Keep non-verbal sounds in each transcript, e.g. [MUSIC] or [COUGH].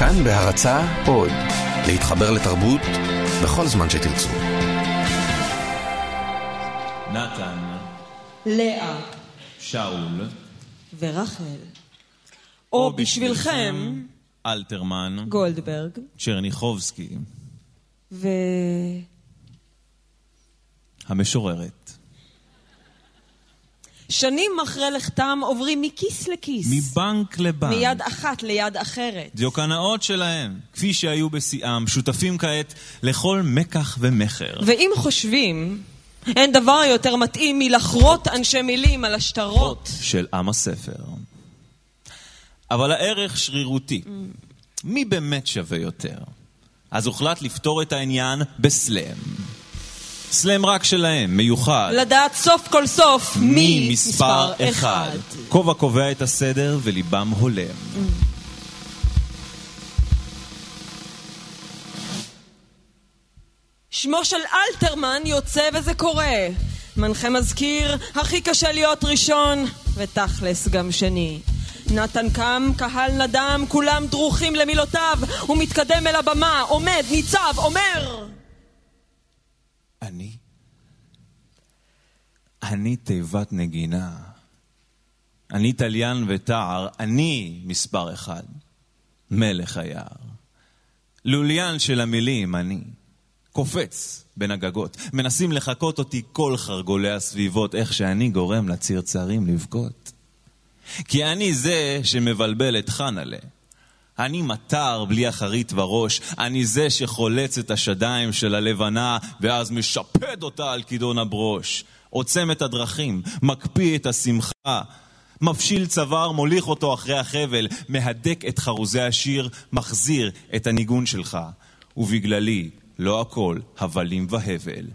כאן בהרצה עוד, להתחבר לתרבות בכל זמן שתרצו. נתן, לאה שאול, ורחל. או בשבילכם, אלתרמן, גולדברג, צ'רניחובסקי, ו... המשוררת. שנים אחרי לכתם עוברים מכיס לכיס. מבנק לבנק. מיד אחת ליד אחרת. דיוקנאות שלהם, כפי שהיו בשיאם, שותפים כעת לכל מקח ומכר. ואם חושבים, אין דבר יותר מתאים מלחרות אנשי מילים על השטרות. של עם הספר. אבל הערך שרירותי. מי באמת שווה יותר? אז הוחלט לפתור את העניין בסלאם. סלאם רק שלהם, מיוחד. לדעת סוף כל סוף מי מספר אחד. כובע קובע את הסדר וליבם הולם. שמו של אלתרמן יוצא וזה קורה. מנחה מזכיר, הכי קשה להיות ראשון, ותכלס גם שני. נתן קם, קהל נדם, כולם דרוכים למילותיו, הוא מתקדם אל הבמה, עומד, ניצב, אומר! אני? אני תיבת נגינה. אני תליין ותער, אני מספר אחד. מלך היער. לוליין של המילים, אני. קופץ בין הגגות. מנסים לחקות אותי כל חרגולי הסביבות, איך שאני גורם לצרצרים לבכות. כי אני זה שמבלבל את חנלה. אני מטר בלי אחרית וראש, אני זה שחולץ את השדיים של הלבנה ואז משפד אותה על כידון הברוש. עוצם את הדרכים, מקפיא את השמחה, מפשיל צוואר, מוליך אותו אחרי החבל, מהדק את חרוזי השיר, מחזיר את הניגון שלך. ובגללי, לא הכל הבלים והבל.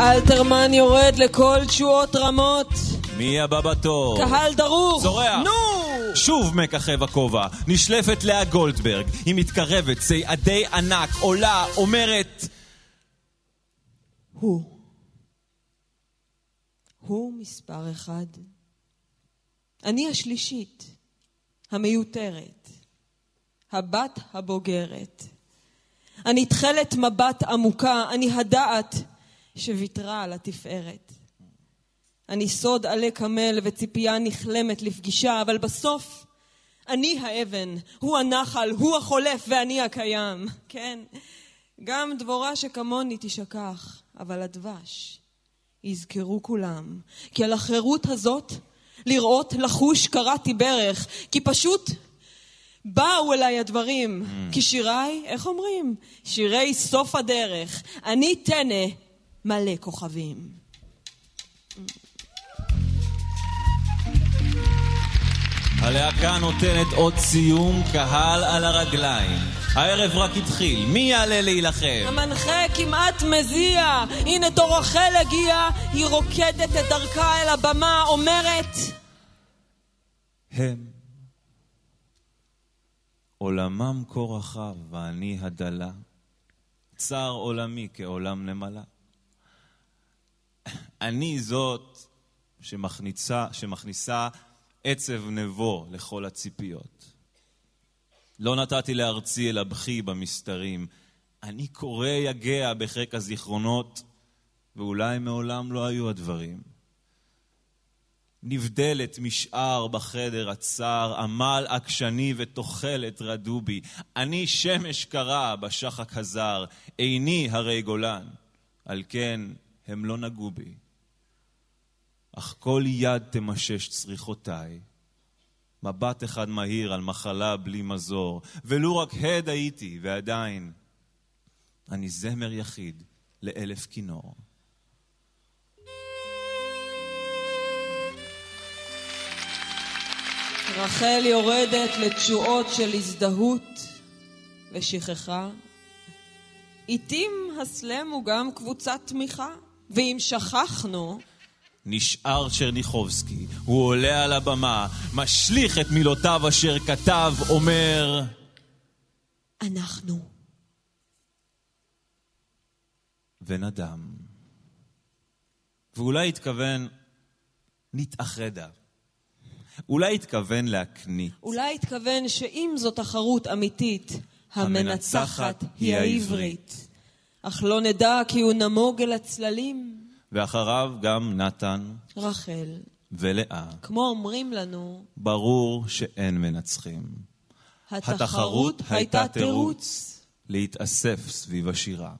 אלתרמן יורד לכל תשואות רמות, מי הבא בתור? קהל דרוך! צורח. נו! שוב מככב הכובע, נשלפת לאה גולדברג, היא מתקרבת, צעדי ענק, עולה, אומרת... הוא. הוא מספר אחד. אני השלישית, המיותרת, הבת הבוגרת. אני תכלת מבט עמוקה, אני הדעת שוויתרה על התפארת. אני סוד עלי קמל וציפייה נכלמת לפגישה, אבל בסוף אני האבן, הוא הנחל, הוא החולף ואני הקיים. כן, גם דבורה שכמוני תשכח, אבל הדבש יזכרו כולם. כי על החירות הזאת, לראות, לחוש, קראתי ברך, כי פשוט באו אליי הדברים. כי שיריי, איך אומרים? שירי סוף הדרך. אני טנא מלא כוכבים. הלהקה נותנת עוד סיום, קהל על הרגליים. הערב רק התחיל, מי יעלה להילחם? המנחה כמעט מזיע, הנה תור רחל הגיע, היא רוקדת את דרכה אל הבמה, אומרת הם. עולמם כה רחב ואני הדלה, צר עולמי כעולם נמלה. אני זאת שמכניסה, שמכניסה עצב נבו לכל הציפיות. לא נתתי לארצי אל הבכי במסתרים. אני קורא יגע בחיק הזיכרונות, ואולי מעולם לא היו הדברים. נבדלת משאר בחדר הצר, עמל עקשני ותוחלת רדו בי. אני שמש קרה בשחק הזר, איני הרי גולן, על כן הם לא נגעו בי. אך כל יד תמשש צריכותיי. מבט אחד מהיר על מחלה בלי מזור, ולו רק הד הייתי, ועדיין, אני זמר יחיד לאלף כינור. רחל יורדת לתשואות של הזדהות ושכחה. עתים הסלם הוא גם קבוצת תמיכה, ואם שכחנו, נשאר צ'רניחובסקי, הוא עולה על הבמה, משליך את מילותיו אשר כתב, אומר... אנחנו. ונדם. ואולי התכוון נתאחדה. אולי התכוון להקנית. אולי התכוון שאם זו תחרות אמיתית, המנצחת היא העברית. אך לא נדע כי הוא נמוג אל הצללים. ואחריו גם נתן רחל. ולאה. כמו אומרים לנו, ברור שאין מנצחים. התחרות הייתה תירוץ. להתאסף סביב השירה.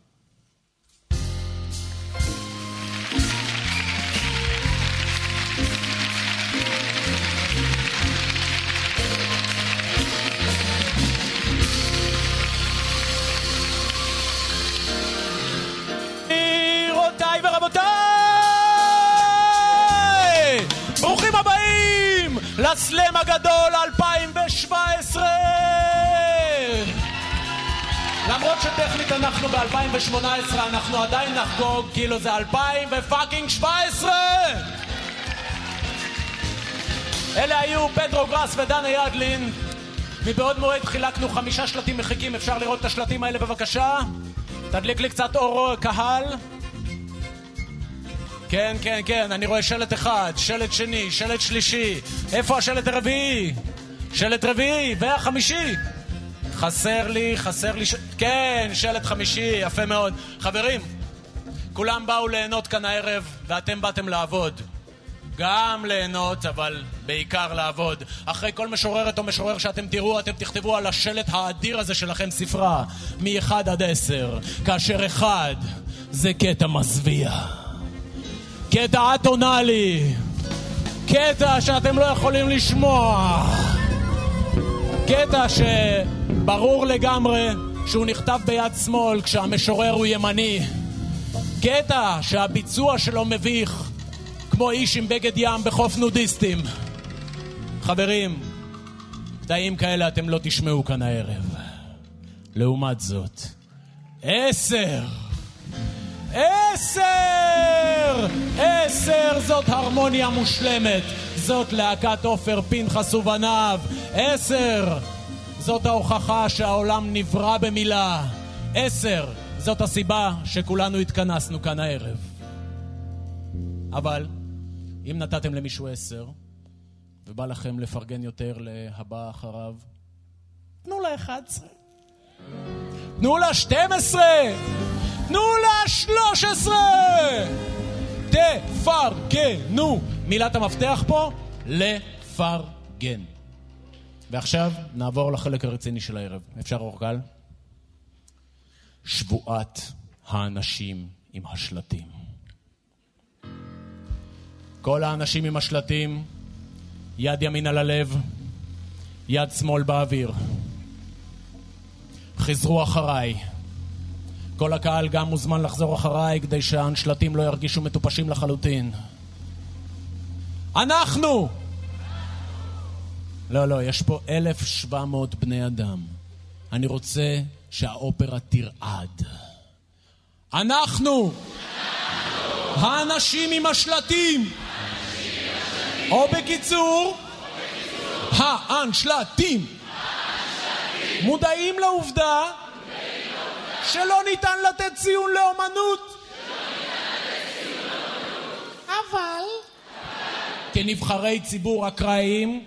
לסלם הגדול 2017! למרות שטכנית אנחנו ב-2018, אנחנו עדיין נחגוג כאילו זה 2017! 17! אלה היו פדרו גראס ודנה ידלין. מבעוד מועד חילקנו חמישה שלטים מחיקים, אפשר לראות את השלטים האלה בבקשה? תדליק לי קצת אור קהל. כן, כן, כן, אני רואה שלט אחד, שלט שני, שלט שלישי. איפה השלט הרביעי? שלט רביעי והחמישי. חסר לי, חסר לי... ש... כן, שלט חמישי, יפה מאוד. חברים, כולם באו ליהנות כאן הערב, ואתם באתם לעבוד. גם ליהנות, אבל בעיקר לעבוד. אחרי כל משוררת או משורר שאתם תראו, אתם תכתבו על השלט האדיר הזה שלכם ספרה, מ-1 עד 10, כאשר אחד זה קטע מזוויע. קטע אטונאלי. קטע שאתם לא יכולים לשמוע. קטע שברור לגמרי שהוא נכתב ביד שמאל כשהמשורר הוא ימני. קטע שהביצוע שלו מביך, כמו איש עם בגד ים בחוף נודיסטים. חברים, קטעים כאלה אתם לא תשמעו כאן הערב. לעומת זאת, עשר! עשר! עשר זאת הרמוניה מושלמת. זאת להקת עופר, פנחס ובניו. עשר! זאת ההוכחה שהעולם נברא במילה. עשר! זאת הסיבה שכולנו התכנסנו כאן הערב. אבל, אם נתתם למישהו עשר, ובא לכם לפרגן יותר להבא אחריו, תנו לה 11. תנו לה 12! תנו לה 13! תפרגנו! מילת המפתח פה, לפרגן. ועכשיו נעבור לחלק הרציני של הערב. אפשר אורגל? שבועת האנשים עם השלטים. כל האנשים עם השלטים, יד ימין על הלב, יד שמאל באוויר. חזרו אחריי. כל הקהל גם מוזמן לחזור אחריי כדי שהנשלטים לא ירגישו מטופשים לחלוטין. אנחנו! לא, לא, יש פה 1,700 בני אדם. אני רוצה שהאופרה תרעד. אנחנו! האנשים עם השלטים! או בקיצור, האנשלטים! מודעים לעובדה שלא ניתן לתת ציון לאומנות. אבל כנבחרי ציבור אקראיים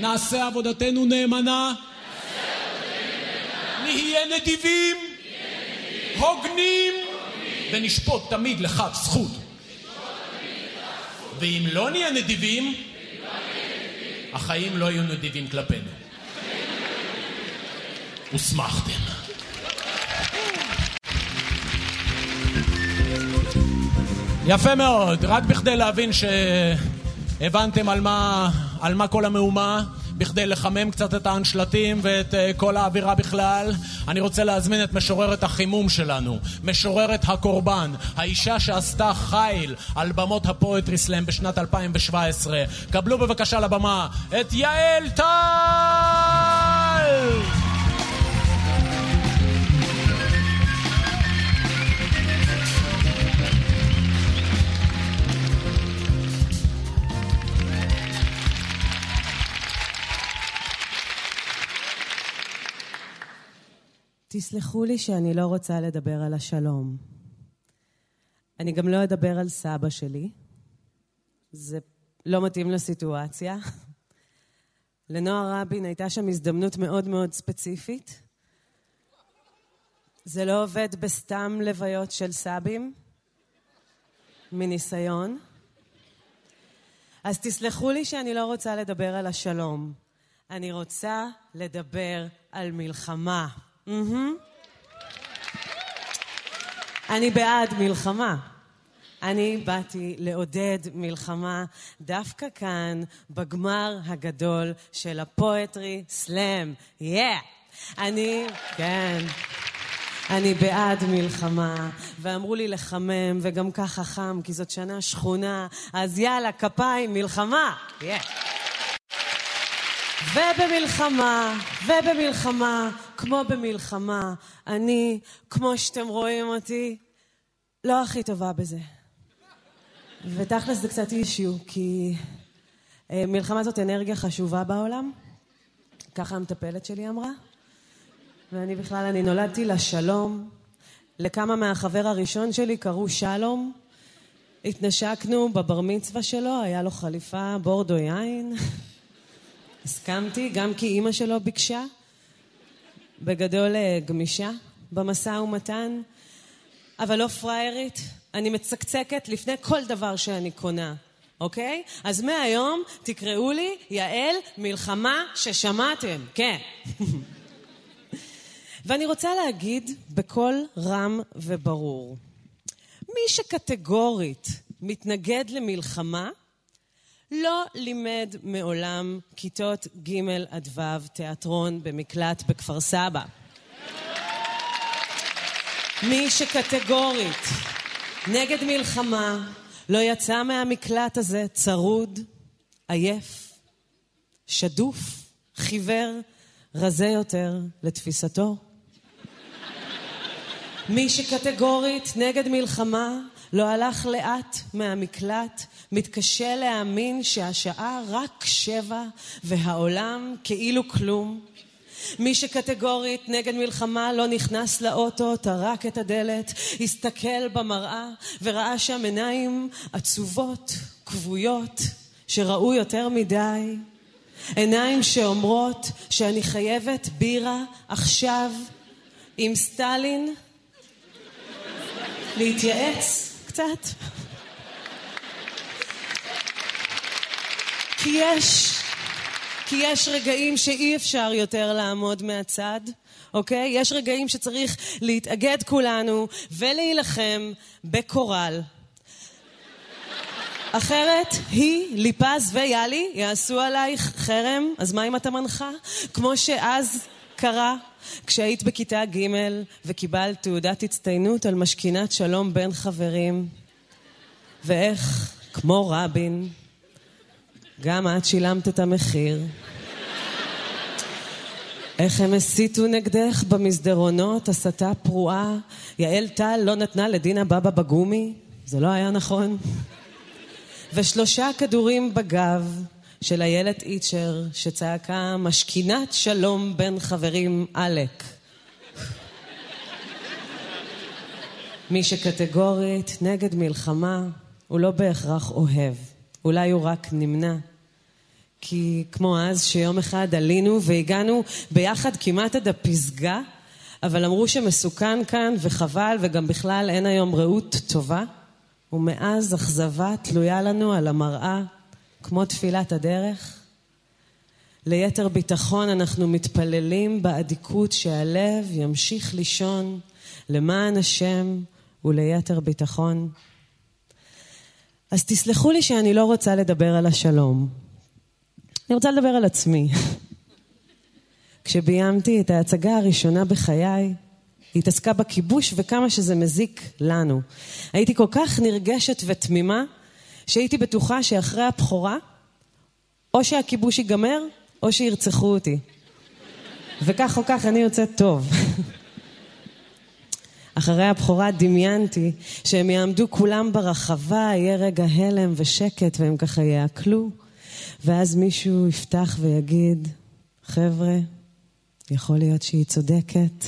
נעשה עבודתנו נאמנה, נהיה נדיבים, הוגנים, ונשפוט תמיד לכף זכות. ואם לא נהיה נדיבים, החיים לא יהיו נדיבים כלפינו. הוסמכתם. יפה מאוד, רק בכדי להבין שהבנתם על מה, על מה כל המהומה, בכדי לחמם קצת את האנשלטים ואת uh, כל האווירה בכלל, אני רוצה להזמין את משוררת החימום שלנו, משוררת הקורבן, האישה שעשתה חיל על במות הפואטרי סלאם בשנת 2017. קבלו בבקשה לבמה את יעל טל! תסלחו לי שאני לא רוצה לדבר על השלום. אני גם לא אדבר על סבא שלי, זה לא מתאים לסיטואציה. [LAUGHS] לנועה רבין הייתה שם הזדמנות מאוד מאוד ספציפית. זה לא עובד בסתם לוויות של סבים, מניסיון. אז תסלחו לי שאני לא רוצה לדבר על השלום. אני רוצה לדבר על מלחמה. Mm-hmm. אני בעד מלחמה. אני באתי לעודד מלחמה דווקא כאן, בגמר הגדול של הפואטרי סלאם. יא! אני, כן. אני בעד מלחמה, ואמרו לי לחמם, וגם ככה חם, כי זאת שנה שכונה, אז יאללה, כפיים, מלחמה! Yeah. ובמלחמה, ובמלחמה, כמו במלחמה, אני, כמו שאתם רואים אותי, לא הכי טובה בזה. ותכלס זה קצת אישיו, כי אה, מלחמה זאת אנרגיה חשובה בעולם, ככה המטפלת שלי אמרה. ואני בכלל, אני נולדתי לשלום. לכמה מהחבר הראשון שלי קראו שלום. התנשקנו בבר מצווה שלו, היה לו חליפה בורדו יין. הסכמתי, גם כי אימא שלו ביקשה. בגדול אה, גמישה במשא ומתן, אבל לא פראיירית. אני מצקצקת לפני כל דבר שאני קונה, אוקיי? אז מהיום תקראו לי יעל מלחמה ששמעתם, כן. [LAUGHS] ואני רוצה להגיד בקול רם וברור, מי שקטגורית מתנגד למלחמה, לא לימד מעולם כיתות ג' עד ו' תיאטרון במקלט בכפר סבא. מי שקטגורית נגד מלחמה לא יצא מהמקלט הזה צרוד, עייף, שדוף, חיוור, רזה יותר לתפיסתו. מי שקטגורית נגד מלחמה לא הלך לאט מהמקלט, מתקשה להאמין שהשעה רק שבע והעולם כאילו כלום. מי שקטגורית נגד מלחמה לא נכנס לאוטו, טרק את הדלת, הסתכל במראה וראה שם עיניים עצובות, כבויות, שראו יותר מדי. עיניים שאומרות שאני חייבת בירה עכשיו עם סטלין להתייעץ קצת. כי יש, כי יש רגעים שאי אפשר יותר לעמוד מהצד, אוקיי? יש רגעים שצריך להתאגד כולנו ולהילחם בקורל. אחרת היא, ליפז ויאלי יעשו עלייך חרם, אז מה אם אתה מנחה? כמו שאז קרה כשהיית בכיתה ג' וקיבלת תעודת הצטיינות על משכינת שלום בין חברים, ואיך, כמו רבין, גם את שילמת את המחיר. איך הם הסיתו נגדך במסדרונות, הסתה פרועה. יעל טל לא נתנה לדינה בבא בגומי, זה לא היה נכון. ושלושה כדורים בגב של איילת איצ'ר, שצעקה משכינת שלום בין חברים עלק. מי שקטגורית נגד מלחמה, הוא לא בהכרח אוהב. אולי הוא רק נמנע. כי כמו אז, שיום אחד עלינו והגענו ביחד כמעט עד הפסגה, אבל אמרו שמסוכן כאן וחבל, וגם בכלל אין היום רעות טובה. ומאז אכזבה תלויה לנו על המראה, כמו תפילת הדרך. ליתר ביטחון אנחנו מתפללים באדיקות שהלב ימשיך לישון למען השם וליתר ביטחון. אז תסלחו לי שאני לא רוצה לדבר על השלום. אני רוצה לדבר על עצמי. [LAUGHS] כשביימתי את ההצגה הראשונה בחיי, היא התעסקה בכיבוש וכמה שזה מזיק לנו. הייתי כל כך נרגשת ותמימה, שהייתי בטוחה שאחרי הבכורה, או שהכיבוש ייגמר, או שירצחו אותי. וכך או כך אני יוצאת טוב. [LAUGHS] אחרי הבכורה דמיינתי שהם יעמדו כולם ברחבה, יהיה רגע הלם ושקט והם ככה יעקלו, ואז מישהו יפתח ויגיד, חבר'ה, יכול להיות שהיא צודקת,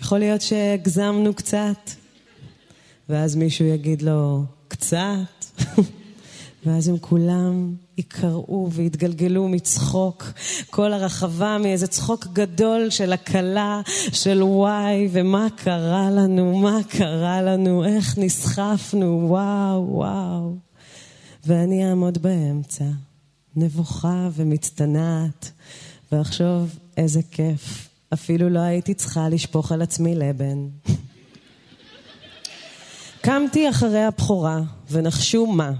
יכול להיות שהגזמנו קצת, ואז מישהו יגיד לו, קצת, [LAUGHS] ואז הם כולם יקרעו והתגלגלו מצחוק, כל הרחבה מאיזה צחוק גדול של הקלה, של וואי, ומה קרה לנו, מה קרה לנו, איך נסחפנו, וואו, וואו. ואני אעמוד באמצע, נבוכה ומצטנעת, ואחשוב, איזה כיף, אפילו לא הייתי צריכה לשפוך על עצמי לבן. [LAUGHS] קמתי אחרי הבכורה, ונחשו מה?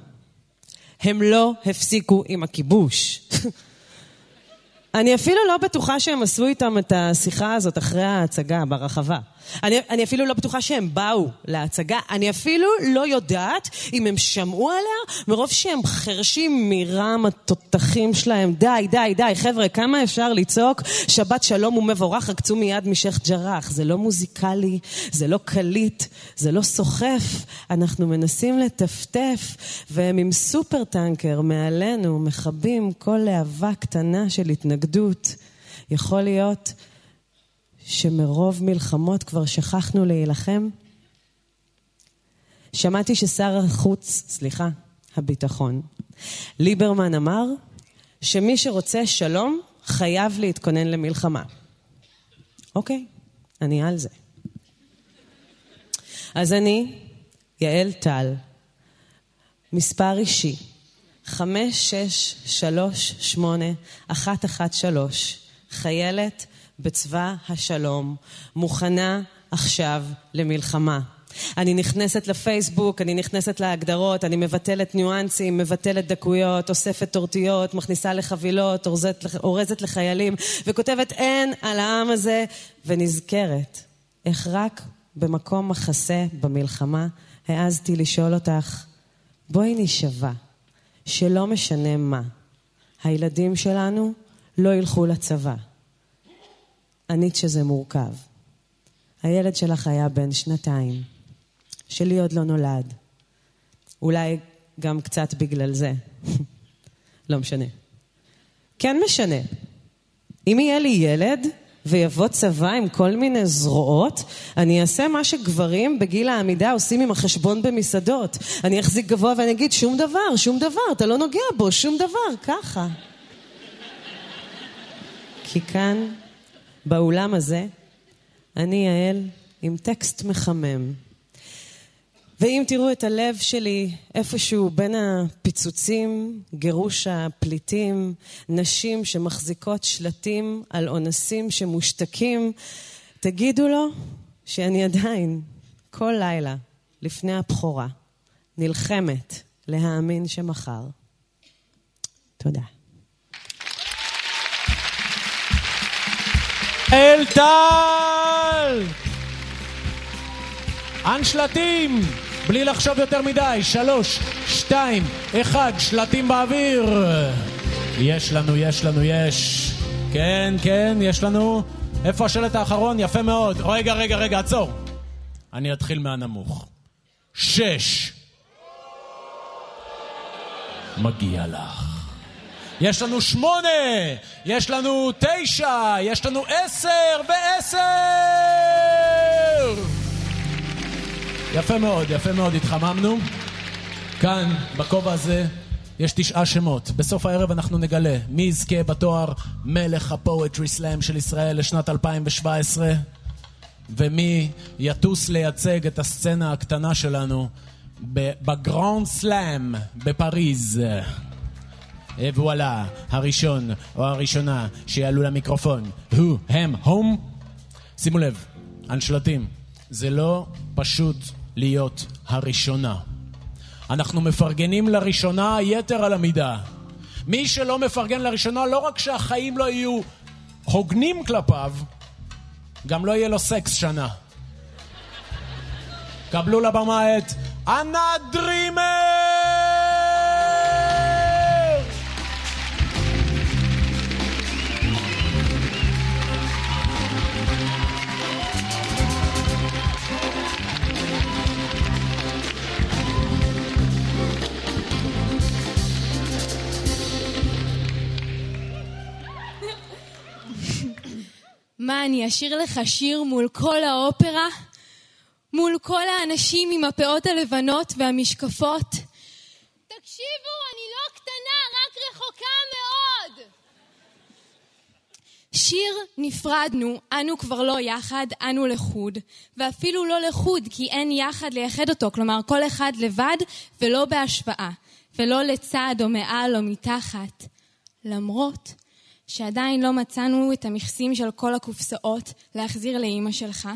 הם לא הפסיקו עם הכיבוש. [LAUGHS] אני אפילו לא בטוחה שהם עשו איתם את השיחה הזאת אחרי ההצגה ברחבה. אני, אני אפילו לא בטוחה שהם באו להצגה. אני אפילו לא יודעת אם הם שמעו עליה, מרוב שהם חרשים מרם התותחים שלהם. די, די, די, חבר'ה, כמה אפשר לצעוק שבת שלום ומבורך, עקצו מיד משייח' ג'ראח. זה לא מוזיקלי, זה לא קליט, זה לא סוחף. אנחנו מנסים לטפטף, והם עם סופר טנקר מעלינו, מכבים כל להבה קטנה של התנגדות. יכול להיות... שמרוב מלחמות כבר שכחנו להילחם? שמעתי ששר החוץ, סליחה, הביטחון, ליברמן אמר שמי שרוצה שלום חייב להתכונן למלחמה. אוקיי, אני על זה. אז אני, יעל טל, מספר אישי, חמש, שש, שלוש, שמונה, אחת, אחת, שלוש, חיילת בצבא השלום, מוכנה עכשיו למלחמה. אני נכנסת לפייסבוק, אני נכנסת להגדרות, אני מבטלת ניואנסים, מבטלת דקויות, אוספת טורטיות, מכניסה לחבילות, אורזת, אורזת לחיילים, וכותבת אין על העם הזה, ונזכרת איך רק במקום מחסה במלחמה העזתי לשאול אותך, בואי נשבע, שלא משנה מה, הילדים שלנו לא ילכו לצבא. ענית שזה מורכב. הילד שלך היה בן שנתיים. שלי עוד לא נולד. אולי גם קצת בגלל זה. [LAUGHS] לא משנה. כן משנה. אם יהיה לי ילד ויבוא צבא עם כל מיני זרועות, אני אעשה מה שגברים בגיל העמידה עושים עם החשבון במסעדות. אני אחזיק גבוה ואני אגיד שום דבר, שום דבר, אתה לא נוגע בו, שום דבר, ככה. כי כאן באולם הזה, אני יעל עם טקסט מחמם. ואם תראו את הלב שלי איפשהו בין הפיצוצים, גירוש הפליטים, נשים שמחזיקות שלטים על אונסים שמושתקים, תגידו לו שאני עדיין, כל לילה, לפני הבכורה, נלחמת להאמין שמחר. תודה. אלטל! אנשלטים! בלי לחשוב יותר מדי, שלוש, שתיים, אחד, שלטים באוויר. יש לנו, יש לנו, יש. כן, כן, יש לנו. איפה השלט האחרון? יפה מאוד. רגע, רגע, רגע, עצור. אני אתחיל מהנמוך. שש. מגיע לך. יש לנו שמונה, יש לנו תשע, יש לנו עשר ועשר! יפה מאוד, יפה מאוד, התחממנו. כאן, בכובע הזה, יש תשעה שמות. בסוף הערב אנחנו נגלה מי יזכה בתואר מלך ה poetry slam של ישראל לשנת 2017 ומי יטוס לייצג את הסצנה הקטנה שלנו בגרנד סלאם בפריז. וואלה, הראשון או הראשונה שיעלו למיקרופון הוא, הם, הום. שימו לב, הנשלטים, זה לא פשוט להיות הראשונה. אנחנו מפרגנים לראשונה יתר על המידה. מי שלא מפרגן לראשונה, לא רק שהחיים לא יהיו הוגנים כלפיו, גם לא יהיה לו סקס שנה. קבלו לבמה את ענת דרימר! מה, אני אשיר לך שיר מול כל האופרה? מול כל האנשים עם הפאות הלבנות והמשקפות? תקשיב! תקשיבו, אני לא קטנה, רק רחוקה מאוד. שיר נפרדנו, אנו כבר לא יחד, אנו לחוד. ואפילו לא לחוד, כי אין יחד לייחד אותו, כלומר כל אחד לבד ולא בהשוואה. ולא לצד או מעל או מתחת. למרות שעדיין לא מצאנו את המכסים של כל הקופסאות להחזיר לאימא שלך,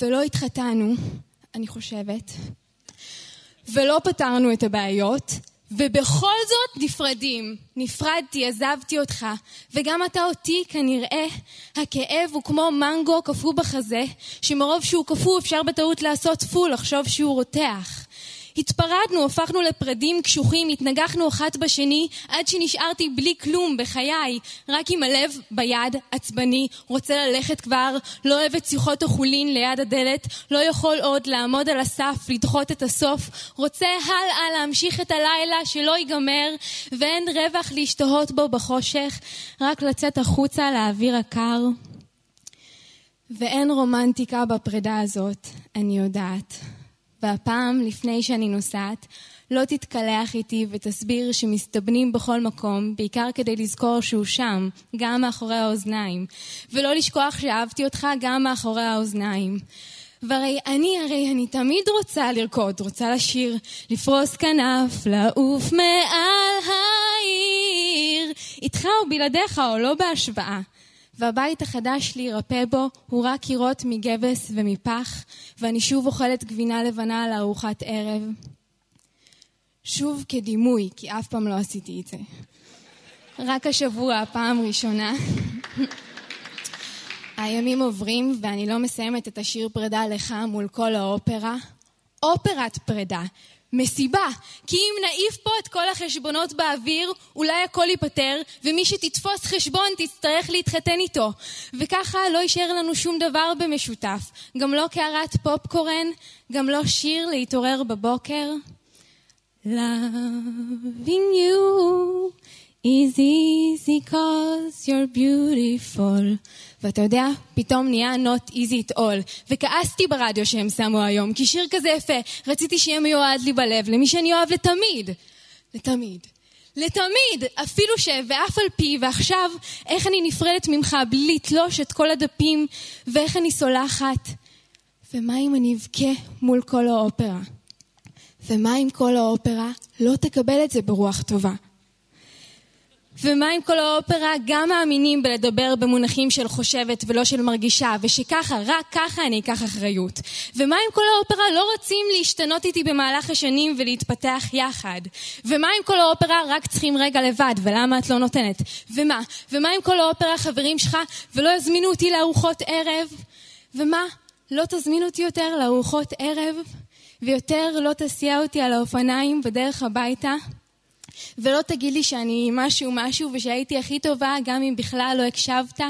ולא התחתנו, אני חושבת, ולא פתרנו את הבעיות, ובכל זאת נפרדים. נפרדתי, עזבתי אותך, וגם אתה אותי כנראה. הכאב הוא כמו מנגו קפוא בחזה, שמרוב שהוא קפוא אפשר בטעות לעשות פול, לחשוב שהוא רותח. התפרדנו, הפכנו לפרדים קשוחים, התנגחנו אחת בשני, עד שנשארתי בלי כלום בחיי, רק עם הלב ביד, עצבני, רוצה ללכת כבר, לא אוהב את שיחות החולין ליד הדלת, לא יכול עוד לעמוד על הסף, לדחות את הסוף, רוצה הלאה להמשיך את הלילה שלא ייגמר, ואין רווח להשתהות בו בחושך, רק לצאת החוצה לאוויר הקר. ואין רומנטיקה בפרידה הזאת, אני יודעת. והפעם, לפני שאני נוסעת, לא תתקלח איתי ותסביר שמסתבנים בכל מקום, בעיקר כדי לזכור שהוא שם, גם מאחורי האוזניים. ולא לשכוח שאהבתי אותך גם מאחורי האוזניים. והרי אני, הרי אני תמיד רוצה לרקוד, רוצה לשיר, לפרוס כנף, לעוף מעל העיר. איתך או בלעדיך או לא בהשוואה. והבית החדש להירפא בו הוא רק קירות מגבס ומפח, ואני שוב אוכלת גבינה לבנה לארוחת ערב. שוב כדימוי, כי אף פעם לא עשיתי את זה. רק השבוע, פעם ראשונה. [LAUGHS] הימים עוברים ואני לא מסיימת את השיר פרידה לך מול כל האופרה. אופרת פרידה, מסיבה. כי אם נעיף פה את כל החשבונות באוויר, אולי הכל ייפתר, ומי שתתפוס חשבון תצטרך להתחתן איתו. וככה לא יישאר לנו שום דבר במשותף. גם לא קערת פופקורן, גם לא שיר להתעורר בבוקר. Loving you is easy cause you're beautiful. ואתה יודע, פתאום נהיה not easy at all. וכעסתי ברדיו שהם שמו היום, כי שיר כזה יפה, רציתי שיהיה מיועד לי בלב, למי שאני אוהב לתמיד. לתמיד. לתמיד, אפילו ש... ואף על פי, ועכשיו, איך אני נפרדת ממך בלי לתלוש את כל הדפים, ואיך אני סולחת. ומה אם אני אבכה מול כל האופרה? ומה אם כל האופרה לא תקבל את זה ברוח טובה? ומה אם כל האופרה גם מאמינים בלדבר במונחים של חושבת ולא של מרגישה, ושככה, רק ככה אני אקח אחריות? ומה אם כל האופרה לא רוצים להשתנות איתי במהלך השנים ולהתפתח יחד? ומה אם כל האופרה רק צריכים רגע לבד, ולמה את לא נותנת? ומה? ומה אם כל האופרה חברים שלך ולא יזמינו אותי לארוחות ערב? ומה? לא תזמין אותי יותר לארוחות ערב? ויותר לא תסיע אותי על האופניים בדרך הביתה? ולא תגיד לי שאני משהו משהו ושהייתי הכי טובה גם אם בכלל לא הקשבת.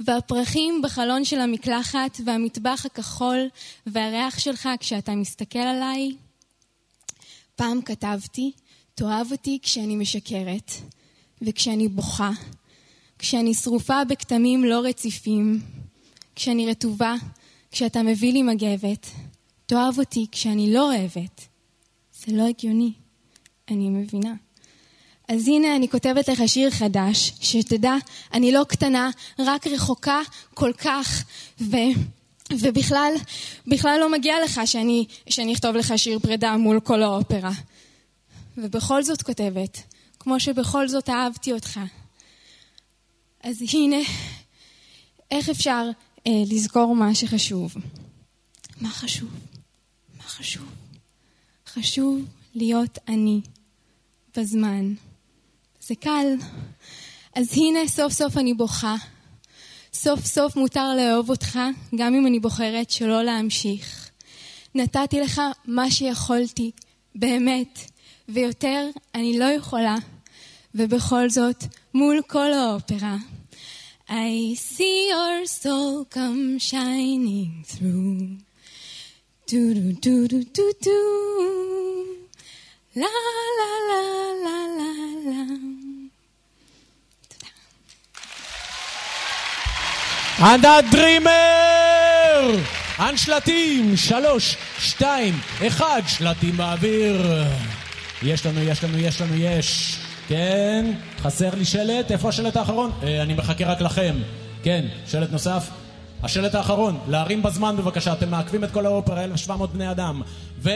והפרחים בחלון של המקלחת והמטבח הכחול והריח שלך כשאתה מסתכל עליי. פעם כתבתי, תאהב אותי כשאני משקרת וכשאני בוכה, כשאני שרופה בכתמים לא רציפים, כשאני רטובה, כשאתה מביא לי מגבת. תאהב אותי כשאני לא אוהבת. זה לא הגיוני. אני מבינה. אז הנה אני כותבת לך שיר חדש, שתדע, אני לא קטנה, רק רחוקה כל כך, ו... ובכלל, בכלל לא מגיע לך שאני, שאני אכתוב לך שיר פרידה מול כל האופרה. ובכל זאת כותבת, כמו שבכל זאת אהבתי אותך. אז הנה, איך אפשר אה, לזכור מה שחשוב? מה חשוב? מה חשוב? חשוב להיות אני בזמן. זה קל. אז הנה סוף סוף אני בוכה. סוף סוף מותר לאהוב אותך, גם אם אני בוחרת שלא להמשיך. נתתי לך מה שיכולתי, באמת, ויותר אני לא יכולה. ובכל זאת, מול כל האופרה, I see your soul come shining through. דו דו דו דו דו דו לה לה לה לה לה לה ענת דרימר! אנשלטים, שלוש, שתיים, אחד, שלטים באוויר. יש לנו, יש לנו, יש לנו, יש. כן, חסר לי שלט, איפה השלט האחרון? אה, אני מחכה רק לכם. כן, שלט נוסף. השלט האחרון, להרים בזמן בבקשה, אתם מעכבים את כל האופרה, 1,700 בני אדם. ו...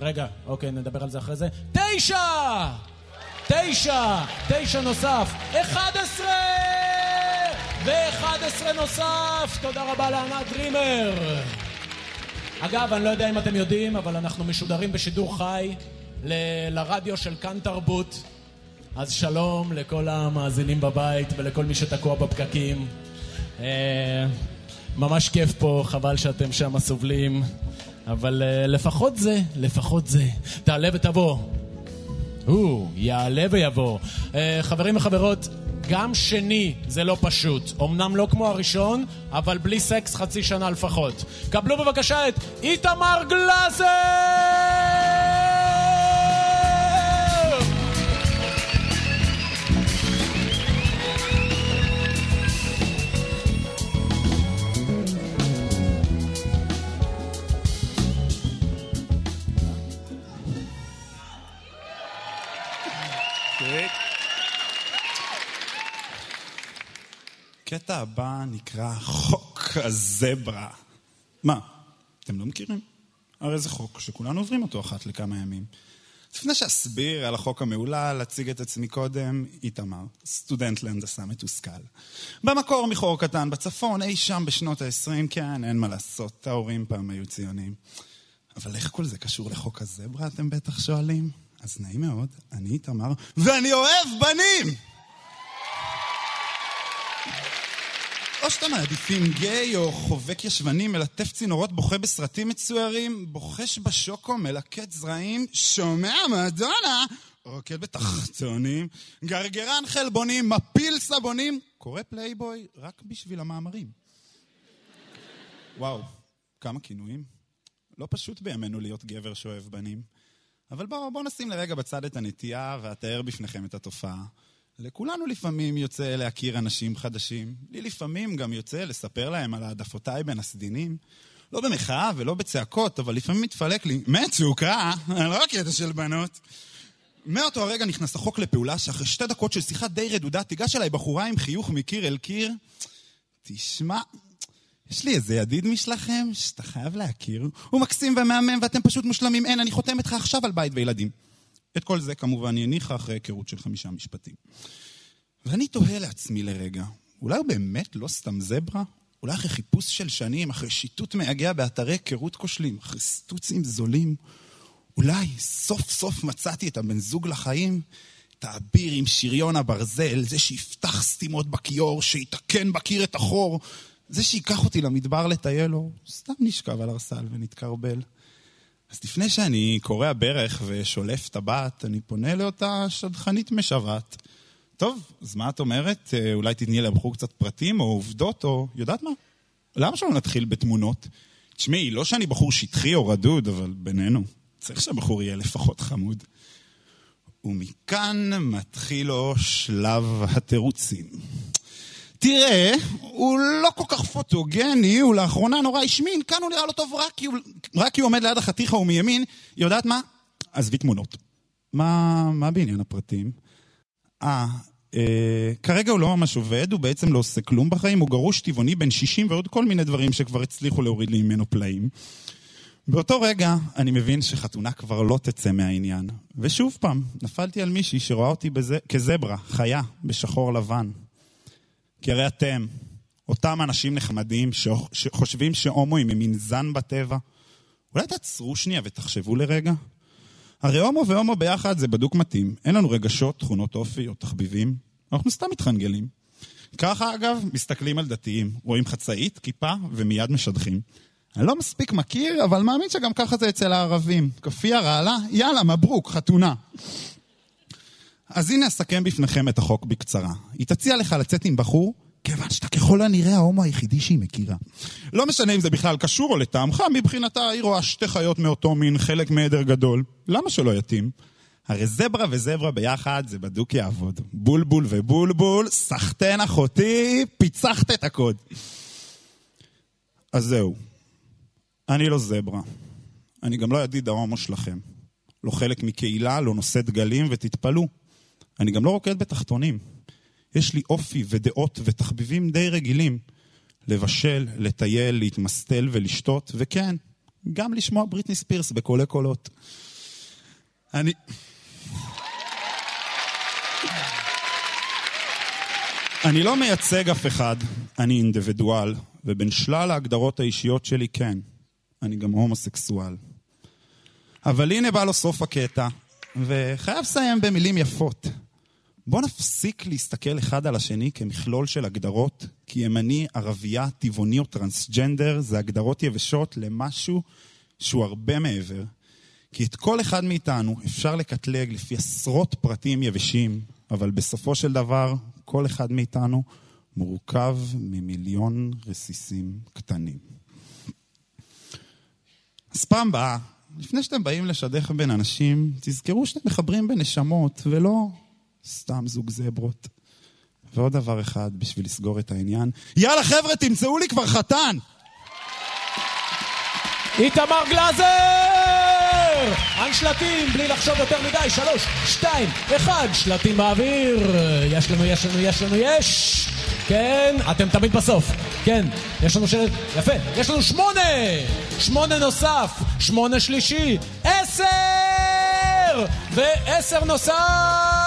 רגע, אוקיי, נדבר על זה אחרי זה. תשע! תשע! תשע נוסף. אחד עשרה! ואחד עשרה נוסף! תודה רבה לענת דרימר! אגב, אני לא יודע אם אתם יודעים, אבל אנחנו משודרים בשידור חי ל- לרדיו של כאן תרבות. אז שלום לכל המאזינים בבית ולכל מי שתקוע בפקקים. אה, ממש כיף פה, חבל שאתם שם סובלים. אבל אה, לפחות זה, לפחות זה. תעלה ותבוא. הוא יעלה ויבוא. אה, חברים וחברות, גם שני זה לא פשוט. אמנם לא כמו הראשון, אבל בלי סקס חצי שנה לפחות. קבלו בבקשה את איתמר גלאזר! הקטע הבא נקרא חוק הזברה. מה, אתם לא מכירים? הרי זה חוק שכולנו עוברים אותו אחת לכמה ימים. לפני שאסביר על החוק המהולל, אציג את עצמי קודם, איתמר, סטודנט להנדסה מתוסכל. במקור מחור קטן בצפון, אי שם בשנות ה-20, כן, אין מה לעשות, ההורים פעם היו ציונים. אבל איך כל זה קשור לחוק הזברה, אתם בטח שואלים? אז נעים מאוד, אני איתמר, ואני אוהב בנים! או שאתם מעדיפים גיי או חובק ישבני, מלטף צינורות, בוכה בסרטים מצוירים, בוחש בשוקו, מלקט זרעים, שומע מדונה, רוקד בתחתונים, גרגרן חלבונים, מפיל סבונים, קורא פלייבוי רק בשביל המאמרים. וואו, כמה כינויים. לא פשוט בימינו להיות גבר שאוהב בנים. אבל בואו בוא נשים לרגע בצד את הנטייה ואתאר בפניכם את התופעה. לכולנו לפעמים יוצא להכיר אנשים חדשים. לי לפעמים גם יוצא לספר להם על העדפותיי בין הסדינים. לא במחאה ולא בצעקות, אבל לפעמים מתפלק לי, מצוקה, לא קטע של בנות. מאותו הרגע נכנס החוק לפעולה שאחרי שתי דקות של שיחה די רדודה, תיגש אליי בחורה עם חיוך מקיר אל קיר. תשמע, יש לי איזה ידיד משלכם שאתה חייב להכיר. הוא מקסים ומהמם ואתם פשוט מושלמים. אין, אני חותם איתך עכשיו על בית וילדים. את כל זה כמובן היא הניחה אחרי היכרות של חמישה משפטים. ואני תוהה לעצמי לרגע, אולי הוא באמת לא סתם זברה? אולי אחרי חיפוש של שנים, אחרי שיטוט מייגע באתרי היכרות כושלים, אחרי סטוצים זולים, אולי סוף סוף מצאתי את הבן זוג לחיים? את האביר עם שריון הברזל, זה שיפתח סתימות בכיור, שיתקן בקיר את החור, זה שייקח אותי למדבר לטייל, או סתם נשכב על ארסל ונתקרבל. אז לפני שאני קורע ברך ושולף טבעת, אני פונה לאותה שדכנית משוועת. טוב, אז מה את אומרת? אה, אולי תתני לבחור קצת פרטים או עובדות או... יודעת מה? למה שלא נתחיל בתמונות? תשמעי, לא שאני בחור שטחי או רדוד, אבל בינינו, צריך שהבחור יהיה לפחות חמוד. ומכאן מתחיל לו שלב התירוצים. תראה, הוא לא כל כך פוטוגני, הוא לאחרונה נורא השמין, כאן הוא נראה לא טוב רק כי הוא, רק כי הוא עומד ליד החתיכה ומימין. יודעת מה? עזבי תמונות. מה, מה בעניין הפרטים? אה, אה, כרגע הוא לא ממש עובד, הוא בעצם לא עושה כלום בחיים, הוא גרוש טבעוני בן 60 ועוד כל מיני דברים שכבר הצליחו להוריד לי ממנו פלאים. באותו רגע אני מבין שחתונה כבר לא תצא מהעניין. ושוב פעם, נפלתי על מישהי שרואה אותי בזה, כזברה, חיה, בשחור לבן. כי הרי אתם, אותם אנשים נחמדים שחושבים שהומואים הם מין זן בטבע, אולי תעצרו שנייה ותחשבו לרגע. הרי הומו והומו ביחד זה בדוק מתאים. אין לנו רגשות, תכונות אופי או תחביבים. אנחנו סתם מתחנגלים. ככה, אגב, מסתכלים על דתיים. רואים חצאית, כיפה, ומיד משדכים. אני לא מספיק מכיר, אבל מאמין שגם ככה זה אצל הערבים. כפייה רעלה, יאללה, מברוק, חתונה. אז הנה אסכם בפניכם את החוק בקצרה. היא תציע לך לצאת עם בחור, כיוון שאתה ככל הנראה ההומו היחידי שהיא מכירה. לא משנה אם זה בכלל קשור או לטעמך, מבחינתה היא רואה שתי חיות מאותו מין, חלק מעדר גדול. למה שלא יתאים? הרי זברה וזברה ביחד זה בדוק יעבוד. בולבול ובולבול, סחטן אחותי, פיצחת את הקוד. אז זהו. אני לא זברה. אני גם לא ידיד ההומו שלכם. לא חלק מקהילה, לא נושא דגלים, ותתפלאו. אני גם לא רוקד בתחתונים. יש לי אופי ודעות ותחביבים די רגילים. לבשל, לטייל, להתמסטל ולשתות, וכן, גם לשמוע בריטני ספירס בקולי קולות. אני... אני לא מייצג אף אחד, אני אינדיבידואל, ובין שלל ההגדרות האישיות שלי, כן, אני גם הומוסקסואל. אבל הנה בא לו סוף הקטע, וחייב לסיים במילים יפות. בוא נפסיק להסתכל אחד על השני כמכלול של הגדרות, כי ימני, ערבייה, טבעוני או טרנסג'נדר זה הגדרות יבשות למשהו שהוא הרבה מעבר. כי את כל אחד מאיתנו אפשר לקטלג לפי עשרות פרטים יבשים, אבל בסופו של דבר, כל אחד מאיתנו מורכב ממיליון רסיסים קטנים. אז פעם באה, לפני שאתם באים לשדך בין אנשים, תזכרו שאתם מחברים בין נשמות, ולא סתם זוג זברות. ועוד דבר אחד בשביל לסגור את העניין, יאללה חבר'ה, תמצאו לי כבר חתן! איתמר גלאזר! הנשלטים, בלי לחשוב יותר מדי, שלוש, שתיים, אחד, שלטים באוויר. יש לנו, יש לנו, יש לנו, יש! כן, אתם תמיד בסוף. כן, יש לנו שלט, יפה. יש לנו שמונה! שמונה נוסף, שמונה שלישי, עשר! ועשר נוסף!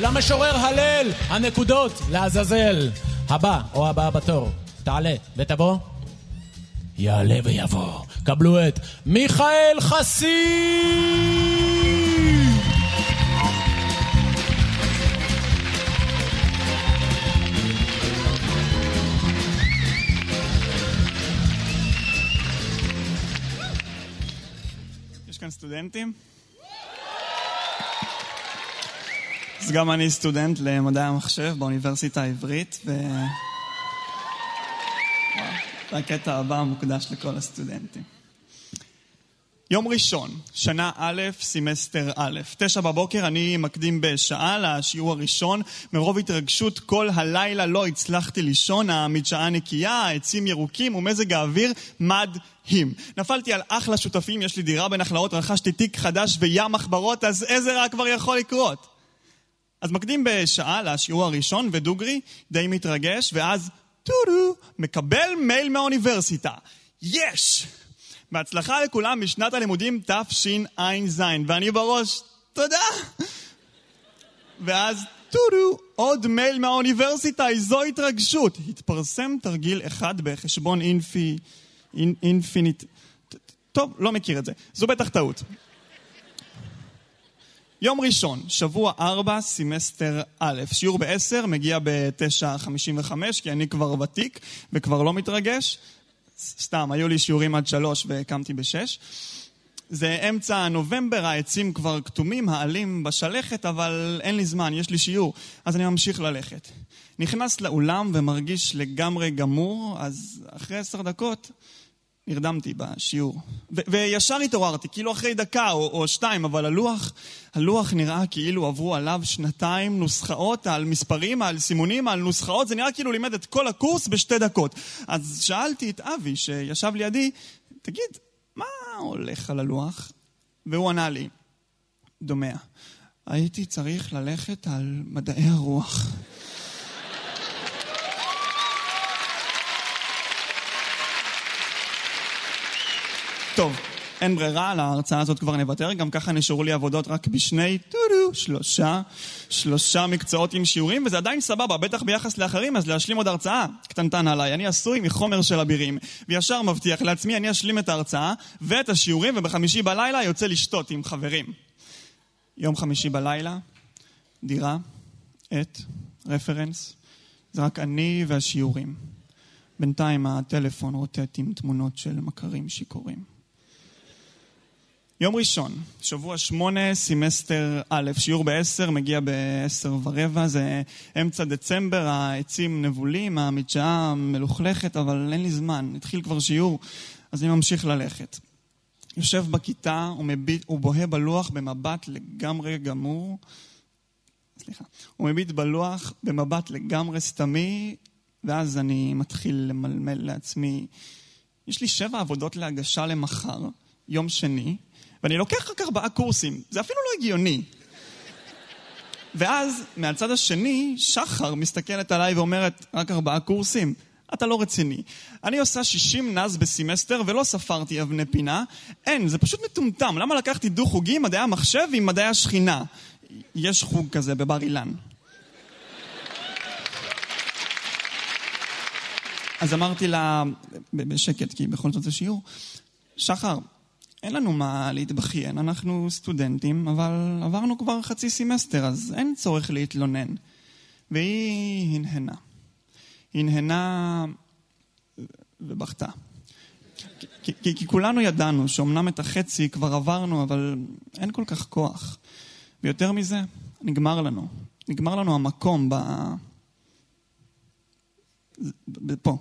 למשורר הלל, הנקודות לעזאזל. הבא, או הבאה בתור, תעלה ותבוא. יעלה ויבוא. קבלו את מיכאל חסיד! יש כאן סטודנטים? אז גם אני סטודנט למדעי המחשב באוניברסיטה העברית, ו... והקטע הבא מוקדש לכל הסטודנטים. יום ראשון, שנה א', סמסטר א', תשע בבוקר, אני מקדים בשעה לשיעור הראשון. מרוב התרגשות כל הלילה לא הצלחתי לישון, המדשאה נקייה, העצים ירוקים ומזג האוויר מדהים. נפלתי על אחלה שותפים, יש לי דירה בנחלאות, רכשתי תיק חדש וים מחברות, אז איזה רע כבר יכול לקרות? אז מקדים בשעה לשיעור הראשון, ודוגרי די מתרגש, ואז טודו, מקבל מייל מהאוניברסיטה. יש! בהצלחה לכולם בשנת הלימודים תשע"ז, ואני בראש, תודה! ואז טודו, עוד מייל מהאוניברסיטה, איזו התרגשות. התפרסם תרגיל אחד בחשבון אינפי... אינ, אינפיניט... טוב, לא מכיר את זה. זו בטח טעות. יום ראשון, שבוע ארבע, סמסטר א', שיעור בעשר, מגיע בתשע חמישים וחמש, כי אני כבר ותיק וכבר לא מתרגש. סתם, היו לי שיעורים עד שלוש והקמתי בשש. זה אמצע נובמבר, העצים כבר כתומים, העלים בשלכת, אבל אין לי זמן, יש לי שיעור, אז אני ממשיך ללכת. נכנס לאולם ומרגיש לגמרי גמור, אז אחרי עשר דקות נרדמתי בשיעור. ו- וישר התעוררתי, כאילו אחרי דקה או, או שתיים, אבל הלוח, הלוח נראה כאילו עברו עליו שנתיים נוסחאות על מספרים, על סימונים, על נוסחאות, זה נראה כאילו לימד את כל הקורס בשתי דקות. אז שאלתי את אבי, שישב לידי, תגיד, מה הולך על הלוח? והוא ענה לי, דומע, הייתי צריך ללכת על מדעי הרוח. טוב, אין ברירה, על ההרצאה הזאת כבר נוותר, גם ככה נשארו לי עבודות רק בשני, טודו, שלושה, שלושה מקצועות עם שיעורים, וזה עדיין סבבה, בטח ביחס לאחרים, אז להשלים עוד הרצאה קטנטן עליי. אני עשוי מחומר של אבירים, וישר מבטיח לעצמי, אני אשלים את ההרצאה ואת השיעורים, ובחמישי בלילה יוצא לשתות עם חברים. יום חמישי בלילה, דירה, עט, רפרנס, זה רק אני והשיעורים. בינתיים הטלפון רוטט עם תמונות של מכרים שיכורים. יום ראשון, שבוע שמונה, סמסטר א', שיעור בעשר, מגיע בעשר ורבע, זה אמצע דצמבר, העצים נבולים, המדשאה מלוכלכת, אבל אין לי זמן, התחיל כבר שיעור, אז אני ממשיך ללכת. יושב בכיתה ומביט, ובוהה בלוח במבט לגמרי גמור, סליחה, הוא מביט בלוח במבט לגמרי סתמי, ואז אני מתחיל למלמל לעצמי, יש לי שבע עבודות להגשה למחר, יום שני, ואני לוקח רק ארבעה קורסים. זה אפילו לא הגיוני. ואז, מהצד השני, שחר מסתכלת עליי ואומרת, רק ארבעה קורסים? אתה לא רציני. אני עושה 60 נז בסמסטר ולא ספרתי אבני פינה. אין, זה פשוט מטומטם. למה לקחתי דו-חוגי, מדעי המחשב עם מדעי השכינה? יש חוג כזה בבר אילן. אז אמרתי לה, בשקט, כי בכל זאת זה שיעור, שחר, אין לנו מה להתבכיין, אנחנו סטודנטים, אבל עברנו כבר חצי סמסטר, אז אין צורך להתלונן. והיא הנהנה. הנהנה ובכתה. כי, כי, כי כולנו ידענו שאומנם את החצי כבר עברנו, אבל אין כל כך כוח. ויותר מזה, נגמר לנו. נגמר לנו המקום ב... פה.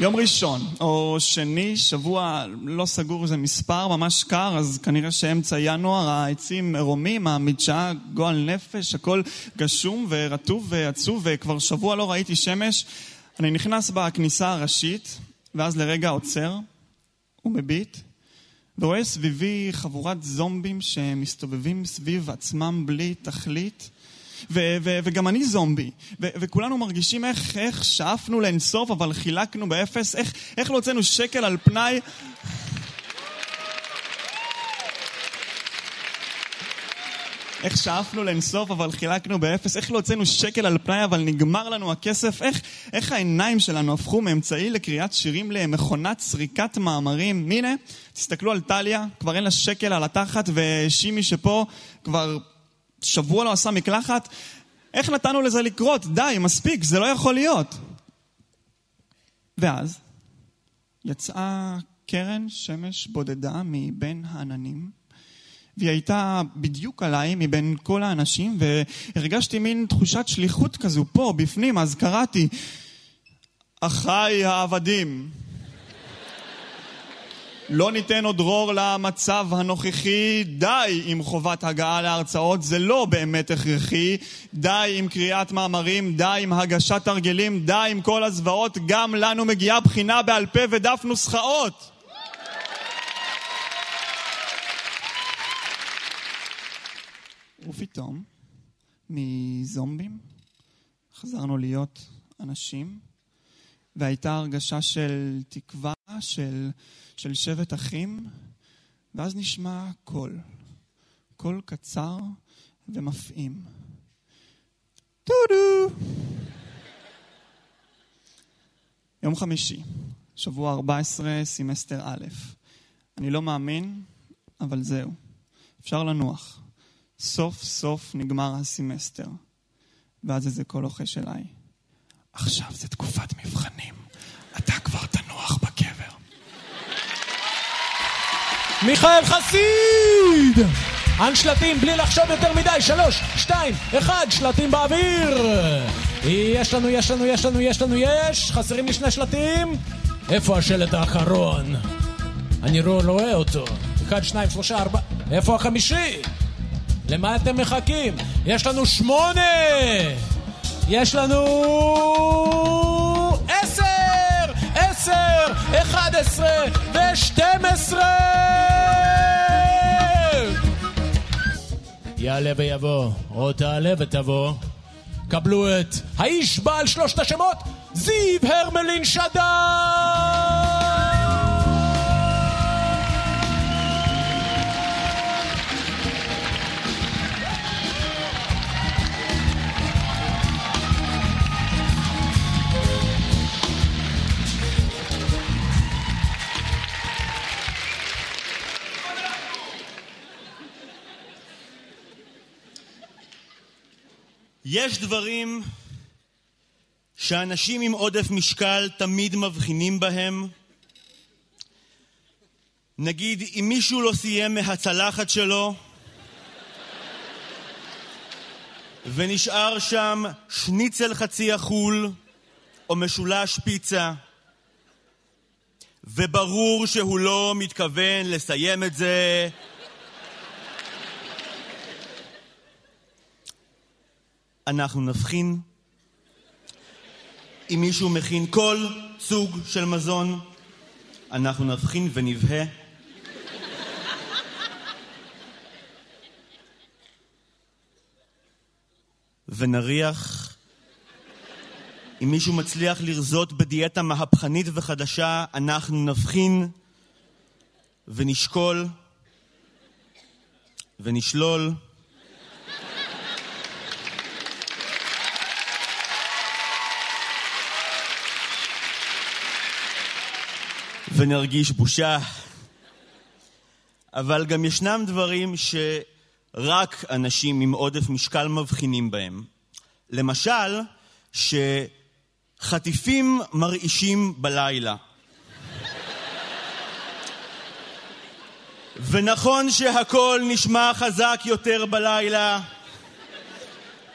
יום ראשון או שני, שבוע לא סגור איזה מספר, ממש קר, אז כנראה שאמצע ינואר, העצים ערומים, המדשאה גועל נפש, הכל גשום ורטוב ועצוב, וכבר שבוע לא ראיתי שמש. אני נכנס בכניסה הראשית, ואז לרגע עוצר ומביט, ורואה סביבי חבורת זומבים שמסתובבים סביב עצמם בלי תכלית. ו- ו- וגם אני זומבי, ו- וכולנו מרגישים איך, איך שאפנו לאינסוף אבל חילקנו באפס, איך, איך לא הוצאנו שקל על פנאי? איך שאפנו לאינסוף אבל חילקנו באפס, איך לא הוצאנו שקל על פנאי אבל נגמר לנו הכסף, איך, איך העיניים שלנו הפכו מאמצעי לקריאת שירים למכונת סריקת מאמרים. הנה, תסתכלו על טליה, כבר אין לה שקל על התחת, ושימי שפה כבר שבוע לא עשה מקלחת. איך נתנו לזה לקרות? די, מספיק, זה לא יכול להיות. ואז יצאה קרן שמש בודדה מבין העננים, והיא הייתה בדיוק עליי מבין כל האנשים, והרגשתי מין תחושת שליחות כזו פה, בפנים, אז קראתי, אחיי העבדים. לא ניתן עוד דרור למצב הנוכחי, די עם חובת הגעה להרצאות, זה לא באמת הכרחי, די עם קריאת מאמרים, די עם הגשת תרגילים, די עם כל הזוועות, גם לנו מגיעה בחינה בעל פה ודף נוסחאות. ופתאום, מזומבים, חזרנו להיות אנשים, והייתה הרגשה של תקווה, של, של שבט אחים, ואז נשמע קול, קול קצר ומפעים. טודו! יום חמישי, שבוע 14, סמסטר א'. אני לא מאמין, אבל זהו. אפשר לנוח. סוף סוף נגמר הסמסטר. ואז איזה קול לוחש אליי. עכשיו זה תקופת מבחנים. אתה כבר תנוח בקבר. מיכאל חסיד! הנשלטים בלי לחשוב יותר מדי, שלוש, שתיים, אחד, שלטים באוויר! יש לנו, יש לנו, יש לנו, יש לנו, יש! חסרים לי שני שלטים? איפה השלט האחרון? אני לא רואה אותו. אחד, שניים, שלושה, ארבע... איפה החמישי? למה אתם מחכים? יש לנו שמונה! יש לנו... ו-12! יעלה ויבוא, או תעלה ותבוא. קבלו את האיש בעל שלושת השמות, זיו הרמלין שדר! יש דברים שאנשים עם עודף משקל תמיד מבחינים בהם. נגיד, אם מישהו לא סיים מהצלחת שלו ונשאר שם שניצל חצי אכול או משולש פיצה, וברור שהוא לא מתכוון לסיים את זה אנחנו נבחין אם מישהו מכין כל סוג של מזון, אנחנו נבחין ונבהה. ונריח. אם מישהו מצליח לרזות בדיאטה מהפכנית וחדשה, אנחנו נבחין ונשקול ונשלול. ונרגיש בושה. אבל גם ישנם דברים שרק אנשים עם עודף משקל מבחינים בהם. למשל, שחטיפים מרעישים בלילה. ונכון שהכל נשמע חזק יותר בלילה,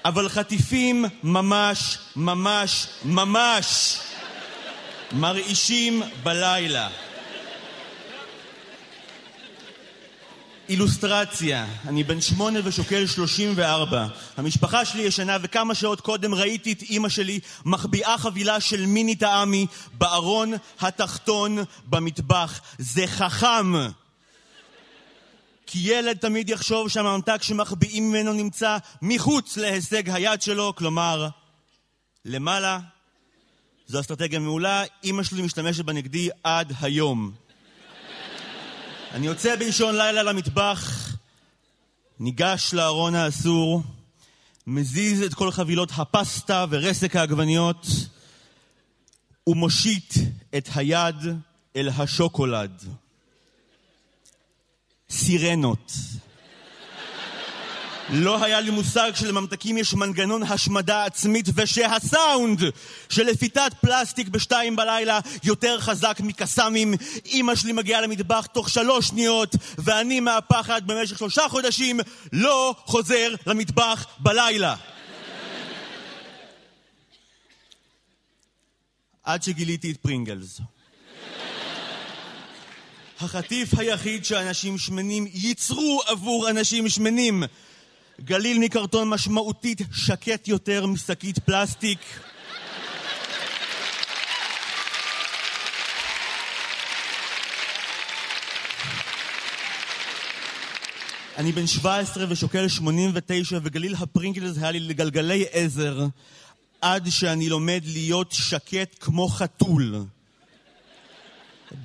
אבל חטיפים ממש, ממש, ממש מרעישים בלילה. אילוסטרציה, אני בן שמונה ושוקל שלושים וארבע. המשפחה שלי ישנה וכמה שעות קודם ראיתי את אימא שלי מחביאה חבילה של מיני טעמי בארון התחתון במטבח. זה חכם! כי ילד תמיד יחשוב שהממתק שמחביאים ממנו נמצא מחוץ להישג היד שלו, כלומר, למעלה. זו אסטרטגיה מעולה, אימא שלי משתמשת בה נגדי עד היום. אני יוצא באישון לילה למטבח, ניגש לארון האסור, מזיז את כל חבילות הפסטה ורסק העגבניות, ומושיט את היד אל השוקולד. סירנות. לא היה לי מושג שלממתקים יש מנגנון השמדה עצמית ושהסאונד של לפיתת פלסטיק בשתיים בלילה יותר חזק מקסאמים. אמא שלי מגיעה למטבח תוך שלוש שניות ואני מהפחד במשך שלושה חודשים לא חוזר למטבח בלילה. עד שגיליתי את פרינגלס. החטיף היחיד שאנשים שמנים ייצרו עבור אנשים שמנים. גליל מקרטון משמעותית שקט יותר משקית פלסטיק. אני בן 17 ושוקל 89 וגליל הפרינגלס היה לי לגלגלי עזר עד שאני לומד להיות שקט כמו חתול.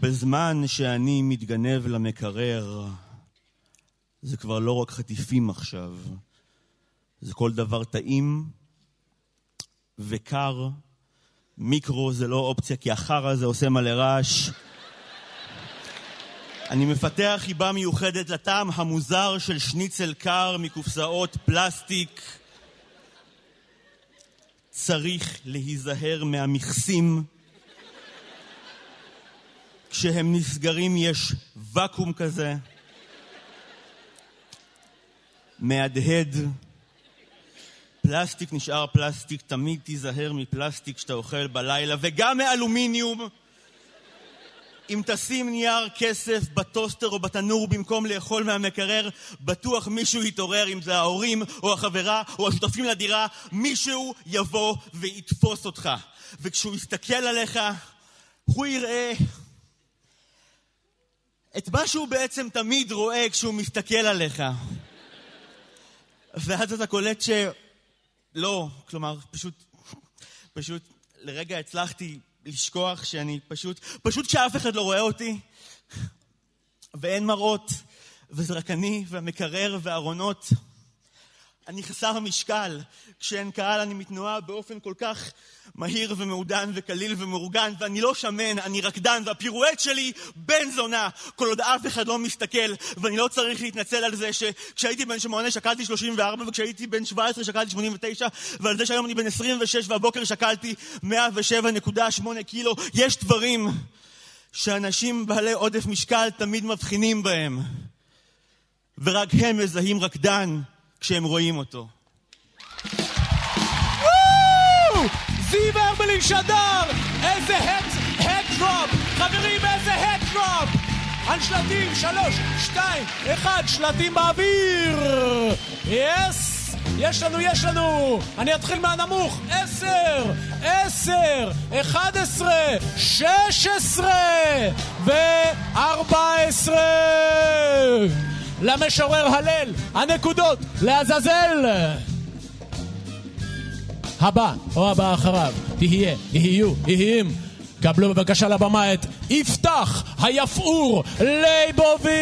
בזמן שאני מתגנב למקרר, זה כבר לא רק חטיפים עכשיו, זה כל דבר טעים וקר. מיקרו זה לא אופציה כי החרא הזה עושה מלא רעש. אני מפתח חיבה מיוחדת לטעם המוזר של שניצל קר מקופסאות פלסטיק. צריך להיזהר מהמכסים. כשהם נסגרים יש ואקום כזה. מהדהד. פלסטיק נשאר פלסטיק, תמיד תיזהר מפלסטיק כשאתה אוכל בלילה, וגם מאלומיניום. אם תשים נייר כסף בטוסטר או בתנור במקום לאכול מהמקרר, בטוח מישהו יתעורר, אם זה ההורים או החברה או השותפים לדירה, מישהו יבוא ויתפוס אותך. וכשהוא יסתכל עליך, הוא יראה את מה שהוא בעצם תמיד רואה כשהוא מסתכל עליך. ואז אתה קולט ש... לא, כלומר, פשוט, פשוט לרגע הצלחתי לשכוח שאני פשוט, פשוט שאף אחד לא רואה אותי, ואין מראות, וזה רק אני והמקרר והארונות. אני חסר משקל. כשאין קהל אני מתנועה באופן כל כך מהיר ומעודן וקליל ומאורגן, ואני לא שמן, אני רקדן, והפירואט שלי בן זונה, כל עוד אף אחד לא מסתכל, ואני לא צריך להתנצל על זה שכשהייתי בן שמונה שקלתי 34, וכשהייתי בן 17 שקלתי 89, ועל זה שהיום אני בן 26 והבוקר שקלתי 107.8 קילו. יש דברים שאנשים בעלי עודף משקל תמיד מבחינים בהם, ורק הם מזהים רקדן כשהם רואים אותו. זיו הרמלין שדר! איזה hat drop! חברים, איזה hat drop! על שלטים, שלוש, שתיים, אחד, שלטים באוויר! yes! יש לנו, יש לנו! אני אתחיל מהנמוך, עשר, עשר, אחד עשרה, שש עשרה וארבע עשרה. למשורר הלל, הנקודות לעזאזל. הבא, או הבא אחריו, תהיה, יהיו, יהיים. קבלו בבקשה לבמה את יפתח היפעור ליבוביץ'.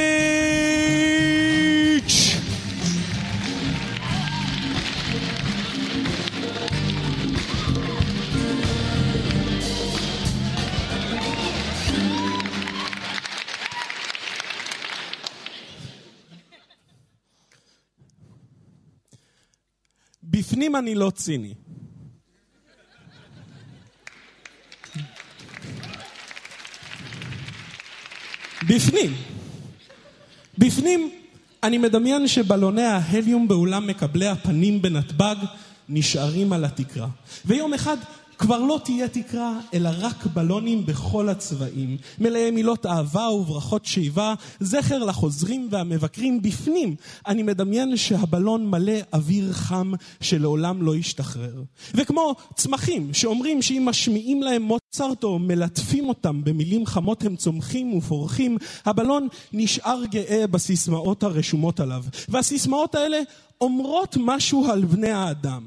בפנים אני לא ציני. בפנים. בפנים אני מדמיין שבלוני ההליום באולם מקבלי הפנים בנתב"ג נשארים על התקרה. ויום אחד כבר לא תהיה תקרה, אלא רק בלונים בכל הצבעים, מלאי מילות אהבה וברכות שיבה, זכר לחוזרים והמבקרים בפנים. אני מדמיין שהבלון מלא אוויר חם שלעולם לא ישתחרר. וכמו צמחים שאומרים שאם משמיעים להם מוצרט או מלטפים אותם במילים חמות הם צומחים ופורחים, הבלון נשאר גאה בסיסמאות הרשומות עליו. והסיסמאות האלה אומרות משהו על בני האדם.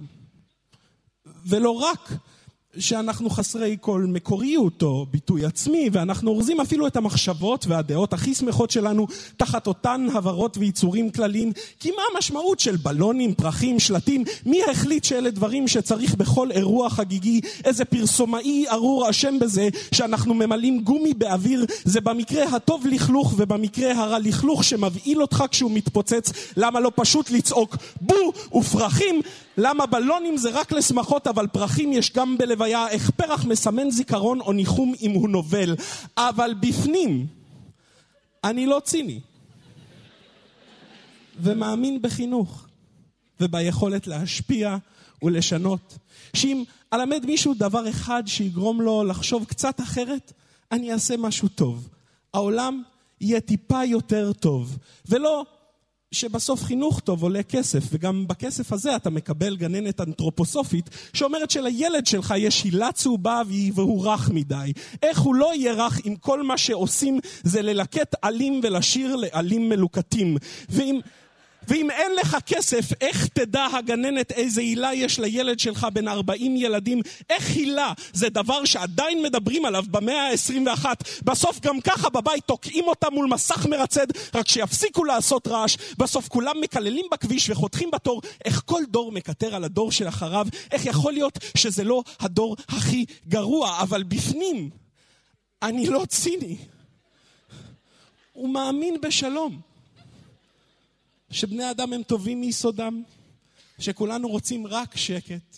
ולא רק שאנחנו חסרי כל מקוריות או ביטוי עצמי, ואנחנו אורזים אפילו את המחשבות והדעות הכי שמחות שלנו תחת אותן הברות ויצורים כלליים. כי מה המשמעות של בלונים, פרחים, שלטים? מי החליט שאלה דברים שצריך בכל אירוע חגיגי? איזה פרסומאי ארור אשם בזה שאנחנו ממלאים גומי באוויר? זה במקרה הטוב לכלוך ובמקרה הרע לכלוך שמבהיל אותך כשהוא מתפוצץ. למה לא פשוט לצעוק בו ופרחים? למה בלונים זה רק לשמחות אבל פרחים יש גם בלוויה, איך פרח מסמן זיכרון או ניחום אם הוא נובל. אבל בפנים, אני לא ציני. ומאמין בחינוך, וביכולת להשפיע ולשנות. שאם אלמד מישהו דבר אחד שיגרום לו לחשוב קצת אחרת, אני אעשה משהו טוב. העולם יהיה טיפה יותר טוב. ולא שבסוף חינוך טוב עולה כסף, וגם בכסף הזה אתה מקבל גננת אנתרופוסופית שאומרת שלילד שלך יש הילה צהובה והוא רך מדי. איך הוא לא יהיה רך אם כל מה שעושים זה ללקט עלים ולשיר לעלים מלוקטים? ואם... ואם אין לך כסף, איך תדע הגננת איזה הילה יש לילד שלך בין 40 ילדים? איך הילה? זה דבר שעדיין מדברים עליו במאה ה-21. בסוף גם ככה בבית תוקעים אותם מול מסך מרצד, רק שיפסיקו לעשות רעש. בסוף כולם מקללים בכביש וחותכים בתור. איך כל דור מקטר על הדור שלאחריו? איך יכול להיות שזה לא הדור הכי גרוע? אבל בפנים, אני לא ציני. הוא מאמין בשלום. שבני אדם הם טובים מיסודם, שכולנו רוצים רק שקט,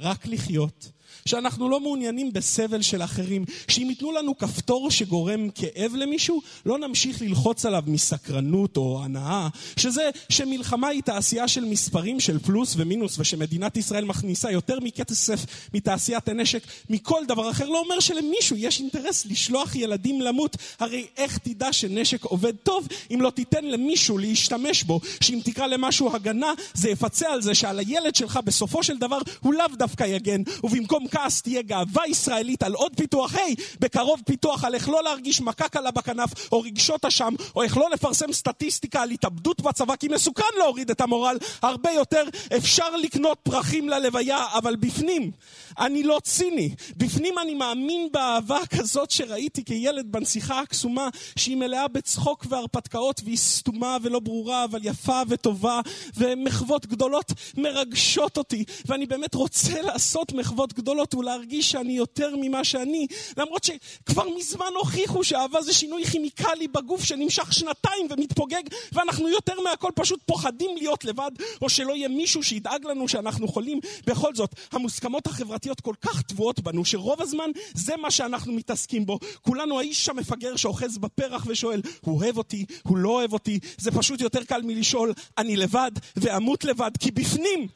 רק לחיות, שאנחנו לא מעוניינים בסבל של אחרים, שאם ייתנו לנו כפתור שגורם כאב למישהו, לא נמשיך ללחוץ עליו מסקרנות או הנאה, שזה שמלחמה היא תעשייה של מספרים של פלוס ומינוס, ושמדינת ישראל מכניסה יותר מכסף מתעשיית הנשק, מכל דבר אחר, לא אומר שלמישהו יש אינטרס לשלוח ילדים למות. הרי איך תדע שנשק עובד טוב אם לא תיתן למישהו להשתמש בו, שאם תקרא למשהו הגנה, זה יפצה על זה שעל הילד שלך בסופו של דבר הוא לאו דווקא יגן, ובמקום כעס תהיה גאווה ישראלית על עוד פיתוח. היי, hey, בקרוב פיתוח על איך לא להרגיש מכה קלה בכנף, או רגשות אשם, או איך לא לפרסם סטטיסטיקה על התאבדות בצבא, כי מסוכן להוריד את המורל הרבה יותר. אפשר לקנות פרחים ללוויה, אבל בפנים, אני לא ציני. בפנים אני מאמין באהבה כזאת שראיתי כילד בנסיכה הקסומה, שהיא מלאה בצחוק והרפתקאות, והיא סתומה ולא ברורה, אבל יפה וטובה, ומחוות גדולות מרגשות אותי, ואני באמת רוצה לעשות מחוות גדולות ולהרגיש שאני יותר ממה שאני, למרות שכבר מזמן הוכיחו שאהבה זה שינוי כימיקלי בגוף שנמשך שנתיים ומתפוגג, ואנחנו יותר מהכל פשוט פוחדים להיות לבד, או שלא יהיה מישהו שידאג לנו שאנחנו חולים. בכל זאת, המוסכמות החברתיות כל כך טבועות בנו, שרוב הזמן זה מה שאנחנו מתעסקים בו. כולנו האיש המפגר שאוחז בפרח ושואל, הוא אוהב אותי, הוא לא אוהב אותי, זה פשוט יותר קל מלשאול, אני לבד ואמות לבד, כי בפנים,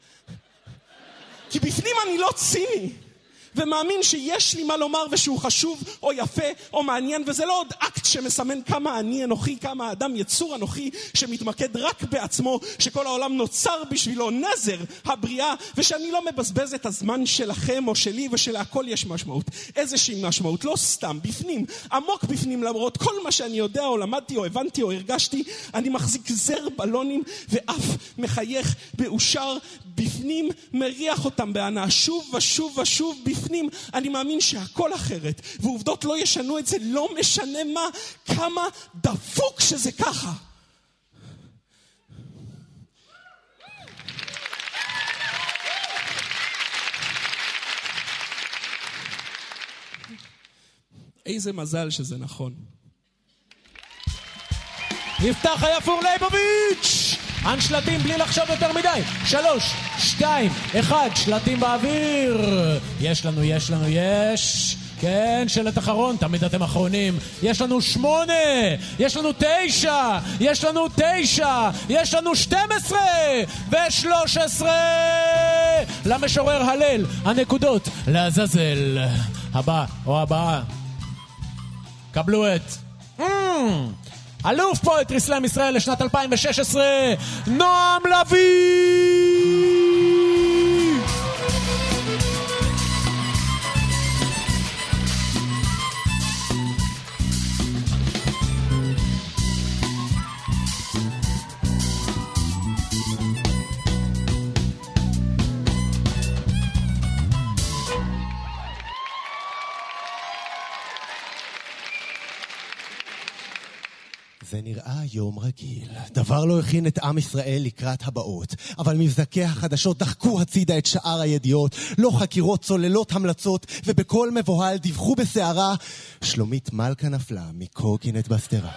כי בפנים אני לא ציני. ומאמין שיש לי מה לומר ושהוא חשוב או יפה או מעניין, וזה לא עוד אקט שמסמן כמה אני אנוכי, כמה האדם יצור אנוכי שמתמקד רק בעצמו, שכל העולם נוצר בשבילו נזר הבריאה, ושאני לא מבזבז את הזמן שלכם או שלי ושלהכל יש משמעות. איזושהי משמעות, לא סתם, בפנים, עמוק בפנים, למרות כל מה שאני יודע או למדתי או הבנתי או הרגשתי, אני מחזיק זר בלונים ואף מחייך באושר בפנים, מריח אותם בהנאה שוב ושוב ושוב בפנים. אני מאמין שהכל אחרת, ועובדות לא ישנו את זה, לא משנה מה, כמה דפוק שזה ככה. איזה מזל שזה נכון. יפתח היפור ליבוביץ'! אנשלטים בלי לחשוב יותר מדי. שלוש, שתיים, אחד, שלטים באוויר. יש לנו, יש לנו, יש. כן, שלט אחרון, תמיד אתם אחרונים. יש לנו שמונה, יש לנו תשע, יש לנו תשע, יש לנו שתים עשרה ושלוש עשרה! למשורר הלל, הנקודות לעזאזל. הבא או הבאה. קבלו את... Mm, אלוף פואטרי סלאם ישראל לשנת 2016, נועם לביא! יום רגיל. דבר לא הכין את עם ישראל לקראת הבאות. אבל מבזקי החדשות דחקו הצידה את שאר הידיעות. לא חקירות, צוללות, המלצות, ובקול מבוהל דיווחו בסערה שלומית מלכה נפלה מקורקינט בשדרה.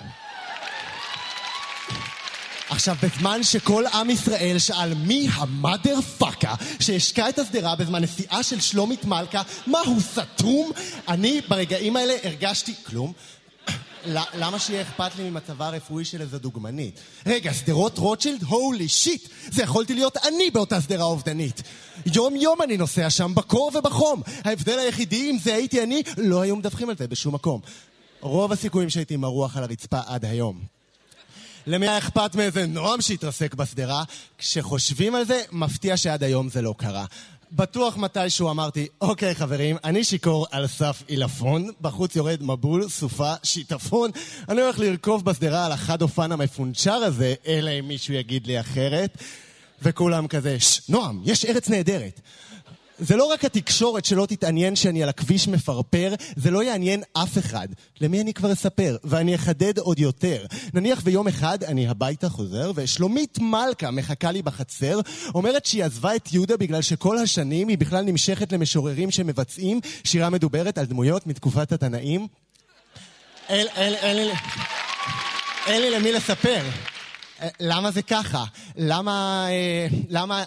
עכשיו, בזמן שכל עם ישראל שאל מי המאדר פאקה שהשקע את השדרה בזמן נסיעה של שלומית מלכה, מה הוא סתום? אני ברגעים האלה הרגשתי כלום. למה שיהיה אכפת לי ממצבה הרפואי של איזה דוגמנית? רגע, שדרות רוטשילד? הולי שיט! זה יכולתי להיות אני באותה שדרה אובדנית. יום יום אני נוסע שם בקור ובחום. ההבדל היחידי אם זה הייתי אני, לא היו מדווחים על זה בשום מקום. רוב הסיכויים שהייתי מרוח על הרצפה עד היום. למי היה אכפת מאיזה נועם שהתרסק בשדרה? כשחושבים על זה, מפתיע שעד היום זה לא קרה. בטוח מתישהו אמרתי, אוקיי חברים, אני שיכור על סף עילפון, בחוץ יורד מבול, סופה, שיטפון, אני הולך לרכוב בשדרה על החד אופן המפונצ'ר הזה, אלא אם מישהו יגיד לי אחרת, וכולם כזה, ששש, נועם, יש ארץ נהדרת. זה לא רק התקשורת שלא תתעניין שאני על הכביש מפרפר, זה לא יעניין אף אחד. למי אני כבר אספר? ואני אחדד עוד יותר. נניח ויום אחד אני הביתה חוזר, ושלומית מלכה מחכה לי בחצר, אומרת שהיא עזבה את יהודה בגלל שכל השנים היא בכלל נמשכת למשוררים שמבצעים שירה מדוברת על דמויות מתקופת התנאים. אין, לי למי לספר. למה זה ככה? למה, אה, למה,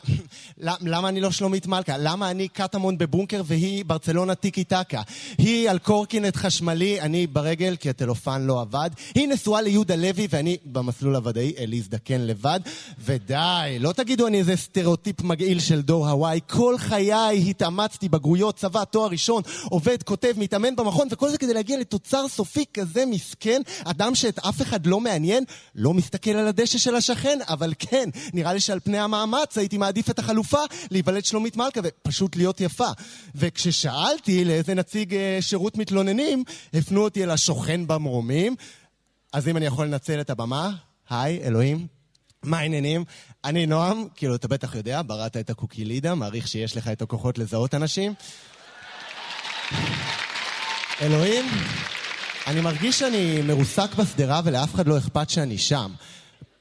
[LAUGHS] למה אני לא שלומית מלכה? למה אני קטמון בבונקר והיא ברצלונה טיקי טקה? היא על קורקינט חשמלי, אני ברגל כי הטלופן לא עבד. היא נשואה ליהודה לוי ואני במסלול הוודאי, אלי זדקן לבד. ודי, לא תגידו אני איזה סטריאוטיפ מגעיל של דור הוואי. כל חיי התאמצתי, בגרויות, צבא, תואר ראשון, עובד, כותב, מתאמן במכון, וכל זה כדי להגיע לתוצר סופי כזה מסכן. אדם שאת אף אחד לא מעניין, לא מסתכל על הדשא של השכן, אבל כן, נראה לי שעל פני המאמץ הייתי מעדיף את החלופה להיוולד שלומית מלכה ופשוט להיות יפה. וכששאלתי לאיזה נציג אה, שירות מתלוננים, הפנו אותי אל השוכן במרומים. אז אם אני יכול לנצל את הבמה, היי, אלוהים. מה העניינים? אני נועם, כאילו, אתה בטח יודע, בראת את הקוקילידה, מעריך שיש לך את הכוחות לזהות אנשים. אלוהים, אני מרגיש שאני מרוסק בשדרה ולאף אחד לא אכפת שאני שם.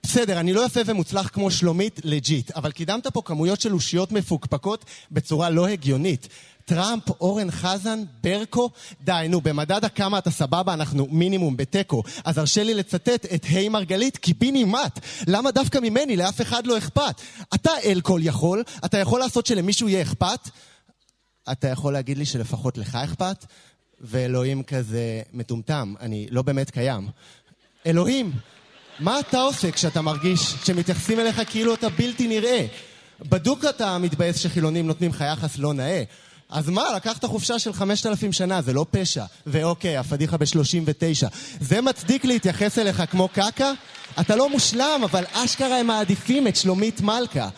בסדר, אני לא יפה ומוצלח כמו שלומית, legit, אבל קידמת פה כמויות של אושיות מפוקפקות בצורה לא הגיונית. טראמפ, אורן חזן, ברקו, די, נו, במדד הכמה אתה סבבה, אנחנו מינימום בתיקו. אז הרשה לי לצטט את היי מרגלית, קיבינימט. למה דווקא ממני? לאף אחד לא אכפת. אתה אל כל יכול, אתה יכול לעשות שלמישהו יהיה אכפת? אתה יכול להגיד לי שלפחות לך אכפת? ואלוהים כזה מטומטם, אני לא באמת קיים. אלוהים, מה אתה עושה כשאתה מרגיש שמתייחסים אליך כאילו אתה בלתי נראה? בדוק אתה מתבאס שחילונים נותנים לך יחס לא נאה. אז מה, לקחת חופשה של 5,000 שנה, זה לא פשע. ואוקיי, הפדיחה ב-39. זה מצדיק להתייחס אליך כמו קקה? אתה לא מושלם, אבל אשכרה הם מעדיפים את שלומית מלכה.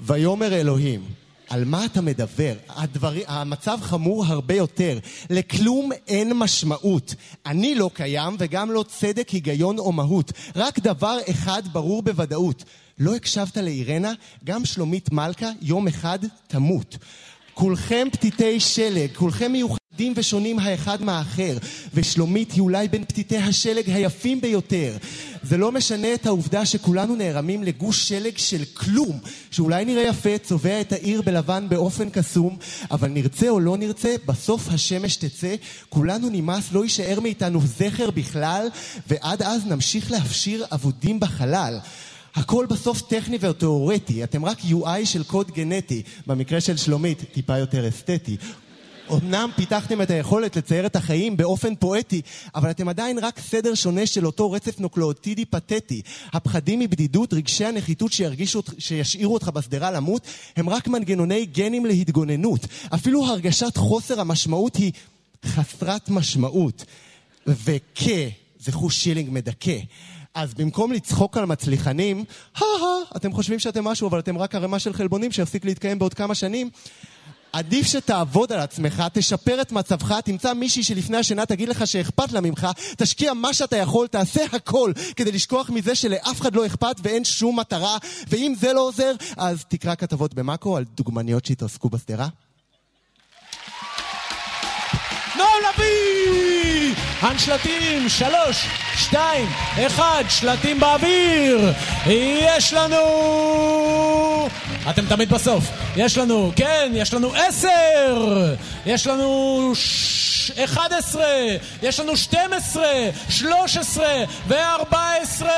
ויאמר אלוהים, על מה אתה מדבר? הדבר... המצב חמור הרבה יותר. לכלום אין משמעות. אני לא קיים וגם לא צדק, היגיון או מהות. רק דבר אחד ברור בוודאות. לא הקשבת לאירנה? גם שלומית מלכה יום אחד תמות. כולכם פתיתי שלג, כולכם מיוחדים ושונים האחד מהאחר, ושלומית היא אולי בין פתיתי השלג היפים ביותר. זה לא משנה את העובדה שכולנו נערמים לגוש שלג של כלום, שאולי נראה יפה, צובע את העיר בלבן באופן קסום, אבל נרצה או לא נרצה, בסוף השמש תצא, כולנו נמאס, לא יישאר מאיתנו זכר בכלל, ועד אז נמשיך להפשיר אבודים בחלל. הכל בסוף טכני ותיאורטי, אתם רק UI של קוד גנטי, במקרה של שלומית, טיפה יותר אסתטי. אמנם פיתחתם את היכולת לצייר את החיים באופן פואטי, אבל אתם עדיין רק סדר שונה של אותו רצף נוקלאוטידי פתטי. הפחדים מבדידות, רגשי הנחיתות שירגישו, שישאירו אותך בשדרה למות, הם רק מנגנוני גנים להתגוננות. אפילו הרגשת חוסר המשמעות היא חסרת משמעות. וכ, זה חוש שילינג מדכא. אז במקום לצחוק על מצליחנים, הא אתם חושבים שאתם משהו, אבל אתם רק ערימה של חלבונים שיפסיק להתקיים בעוד כמה שנים. עדיף שתעבוד על עצמך, תשפר את מצבך, תמצא מישהי שלפני השינה תגיד לך שאכפת לה ממך, תשקיע מה שאתה יכול, תעשה הכל כדי לשכוח מזה שלאף אחד לא אכפת ואין שום מטרה, ואם זה לא עוזר, אז תקרא כתבות במאקו על דוגמניות שהתעסקו בשדרה. נועם לביא! הנשלטים, שלוש, שתיים, אחד, שלטים באוויר! יש לנו... אתם תמיד בסוף. יש לנו, כן, יש לנו עשר! יש לנו ש... אחד עשרה! יש לנו שתים עשרה! שלוש עשרה! וארבע עשרה!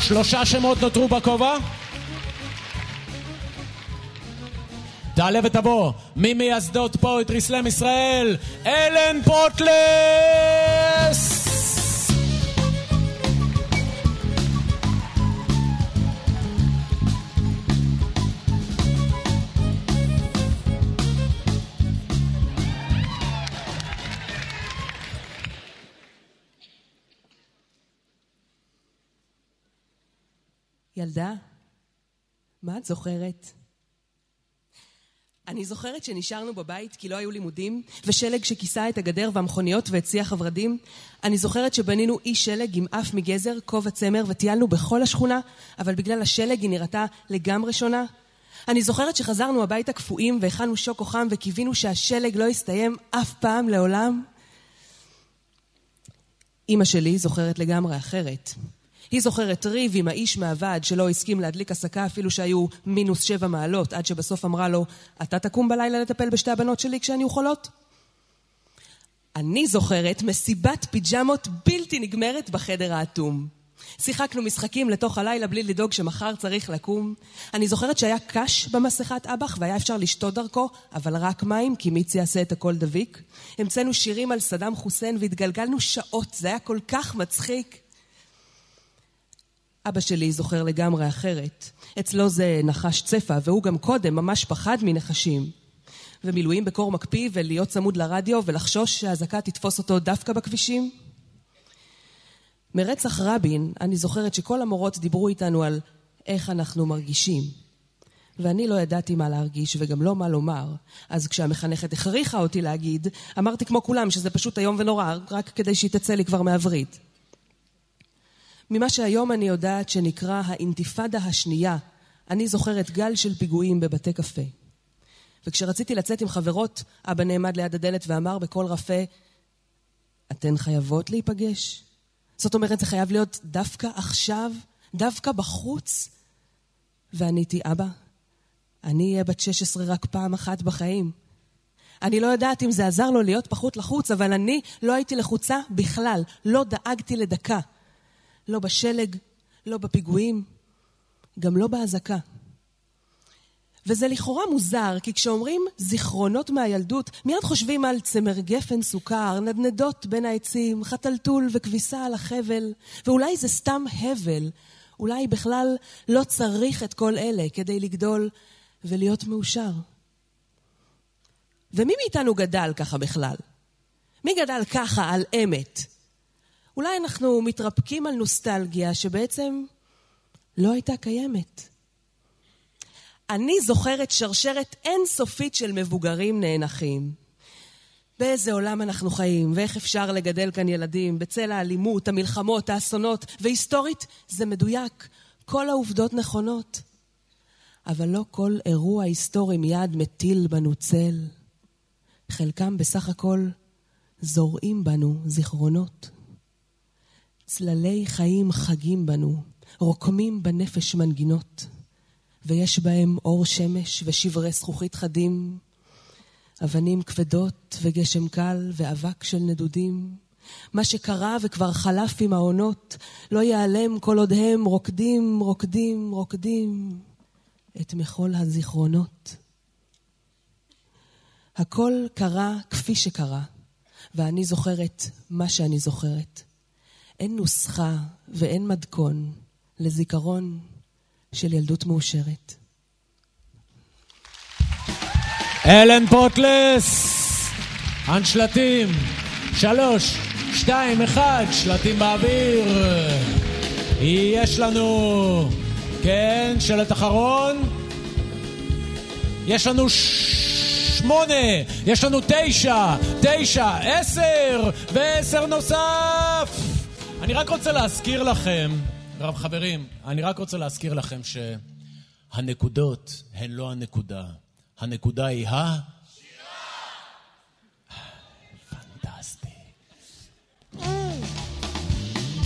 שלושה שמות נותרו בכובע. תעלה ותבוא ממייסדות פואטרי סלאם ישראל, אלן פוטלס! ילדה, מה את זוכרת? אני זוכרת שנשארנו בבית כי לא היו לימודים, ושלג שכיסה את הגדר והמכוניות והציח הורדים. אני זוכרת שבנינו אי שלג עם אף מגזר, כובע צמר, וטיילנו בכל השכונה, אבל בגלל השלג היא נראתה לגמרי שונה. אני זוכרת שחזרנו הביתה קפואים והכנו שוקו חם וקיווינו שהשלג לא יסתיים אף פעם לעולם. אימא שלי זוכרת לגמרי אחרת. היא זוכרת ריב עם האיש מהוועד שלא הסכים להדליק הסקה אפילו שהיו מינוס שבע מעלות, עד שבסוף אמרה לו, אתה תקום בלילה לטפל בשתי הבנות שלי כשהן יהיו חולות? אני זוכרת מסיבת פיג'מות בלתי נגמרת בחדר האטום. שיחקנו משחקים לתוך הלילה בלי לדאוג שמחר צריך לקום. אני זוכרת שהיה קש במסכת אב"ח והיה אפשר לשתות דרכו, אבל רק מים, כי מיצי יעשה את הכל דביק. המצאנו שירים על סדאם חוסיין והתגלגלנו שעות, זה היה כל כך מצחיק. אבא שלי זוכר לגמרי אחרת. אצלו זה נחש צפה, והוא גם קודם ממש פחד מנחשים. ומילואים בקור מקפיא, ולהיות צמוד לרדיו, ולחשוש שהאזעקה תתפוס אותו דווקא בכבישים. מרצח רבין, אני זוכרת שכל המורות דיברו איתנו על איך אנחנו מרגישים. ואני לא ידעתי מה להרגיש וגם לא מה לומר. אז כשהמחנכת הכריחה אותי להגיד, אמרתי כמו כולם שזה פשוט איום ונורא, רק כדי שהיא תצא לי כבר מהווריד. ממה שהיום אני יודעת שנקרא האינתיפאדה השנייה, אני זוכרת גל של פיגועים בבתי קפה. וכשרציתי לצאת עם חברות, אבא נעמד ליד הדלת ואמר בקול רפה, אתן חייבות להיפגש? זאת אומרת, זה חייב להיות דווקא עכשיו? דווקא בחוץ? ועניתי, אבא, אני אהיה בת 16 רק פעם אחת בחיים. אני לא יודעת אם זה עזר לו להיות פחות לחוץ, אבל אני לא הייתי לחוצה בכלל. לא דאגתי לדקה. לא בשלג, לא בפיגועים, גם לא באזעקה. וזה לכאורה מוזר, כי כשאומרים זיכרונות מהילדות, מיד חושבים על צמר גפן סוכר, נדנדות בין העצים, חתלתול וכביסה על החבל, ואולי זה סתם הבל, אולי בכלל לא צריך את כל אלה כדי לגדול ולהיות מאושר. ומי מאיתנו גדל ככה בכלל? מי גדל ככה על אמת? אולי אנחנו מתרפקים על נוסטלגיה שבעצם לא הייתה קיימת. אני זוכרת שרשרת אינסופית של מבוגרים נאנחים. באיזה עולם אנחנו חיים, ואיך אפשר לגדל כאן ילדים בצל האלימות, המלחמות, האסונות, והיסטורית זה מדויק, כל העובדות נכונות. אבל לא כל אירוע היסטורי מיד מטיל בנו צל. חלקם בסך הכל זורעים בנו זיכרונות. צללי חיים חגים בנו, רוקמים בנפש מנגינות, ויש בהם אור שמש ושברי זכוכית חדים, אבנים כבדות וגשם קל ואבק של נדודים. מה שקרה וכבר חלף עם העונות, לא ייעלם כל עוד הם רוקדים, רוקדים, רוקדים את מחול הזיכרונות. הכל קרה כפי שקרה, ואני זוכרת מה שאני זוכרת. אין נוסחה ואין מתכון לזיכרון של ילדות מאושרת. אלן פוטלס, הנשלטים, שלוש, שתיים, אחד, שלטים באוויר. יש לנו, כן, שלט אחרון. יש לנו שמונה, יש לנו תשע, תשע, עשר, ועשר נוסף. אני רק רוצה להזכיר לכם, רב חברים, אני רק רוצה להזכיר לכם שהנקודות הן לא הנקודה. הנקודה היא ה... פנטסטי.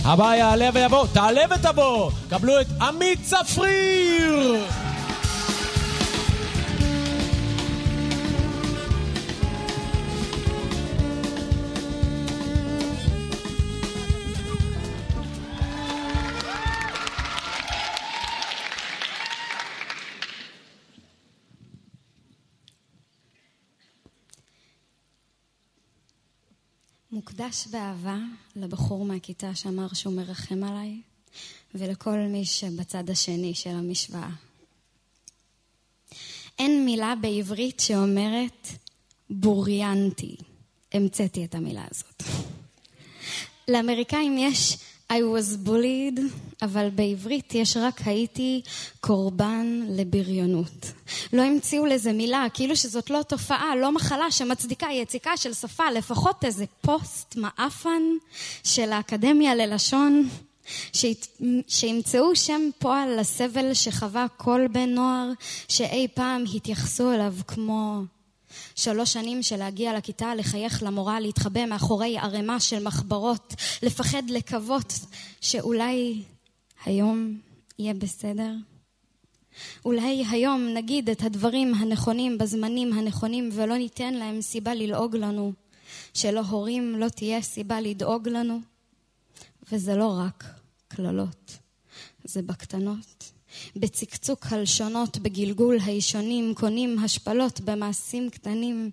הבא יעלה ויבוא, תעלה ותבוא, קבלו את עמית צפריר! מוקדש באהבה לבחור מהכיתה שאמר שהוא מרחם עליי, ולכל מי שבצד השני של המשוואה. אין מילה בעברית שאומרת בוריינתי. המצאתי את המילה הזאת. לאמריקאים יש I was bullied, אבל בעברית יש רק הייתי קורבן לבריונות. לא המציאו לזה מילה, כאילו שזאת לא תופעה, לא מחלה שמצדיקה יציקה של שפה, לפחות איזה פוסט מעפן של האקדמיה ללשון, שימצאו שם פועל לסבל שחווה כל בן נוער שאי פעם התייחסו אליו כמו שלוש שנים של להגיע לכיתה, לחייך למורה, להתחבא מאחורי ערימה של מחברות, לפחד לקוות שאולי היום יהיה בסדר. אולי היום נגיד את הדברים הנכונים בזמנים הנכונים ולא ניתן להם סיבה ללעוג לנו, שלהורים לא תהיה סיבה לדאוג לנו. וזה לא רק קללות, זה בקטנות. בצקצוק הלשונות, בגלגול הישונים, קונים השפלות במעשים קטנים.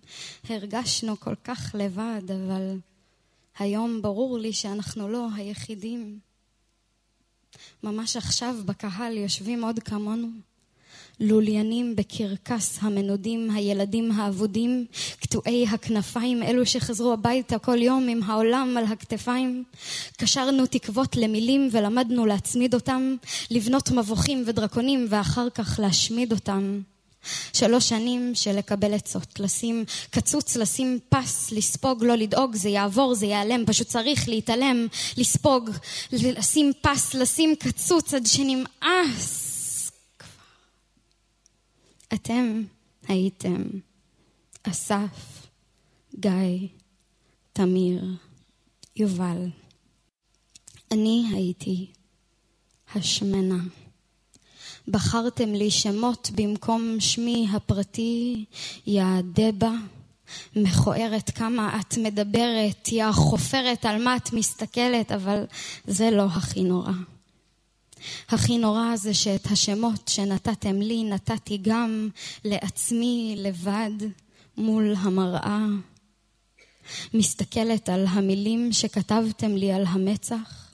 הרגשנו כל כך לבד, אבל היום ברור לי שאנחנו לא היחידים. ממש עכשיו בקהל יושבים עוד כמונו. לוליינים בקרקס המנודים, הילדים האבודים, קטועי הכנפיים, אלו שחזרו הביתה כל יום עם העולם על הכתפיים. קשרנו תקוות למילים ולמדנו להצמיד אותם, לבנות מבוכים ודרקונים ואחר כך להשמיד אותם. שלוש שנים של לקבל עצות, לשים קצוץ, לשים פס, לספוג, לא לדאוג, זה יעבור, זה ייעלם, פשוט צריך להתעלם, לספוג, לשים פס, לשים קצוץ עד שנמאס. אתם הייתם אסף, גיא, תמיר, יובל. אני הייתי השמנה. בחרתם לי שמות במקום שמי הפרטי, יא דבה. מכוערת כמה את מדברת, יא חופרת על מה את מסתכלת, אבל זה לא הכי נורא. הכי נורא זה שאת השמות שנתתם לי נתתי גם לעצמי לבד מול המראה. מסתכלת על המילים שכתבתם לי על המצח,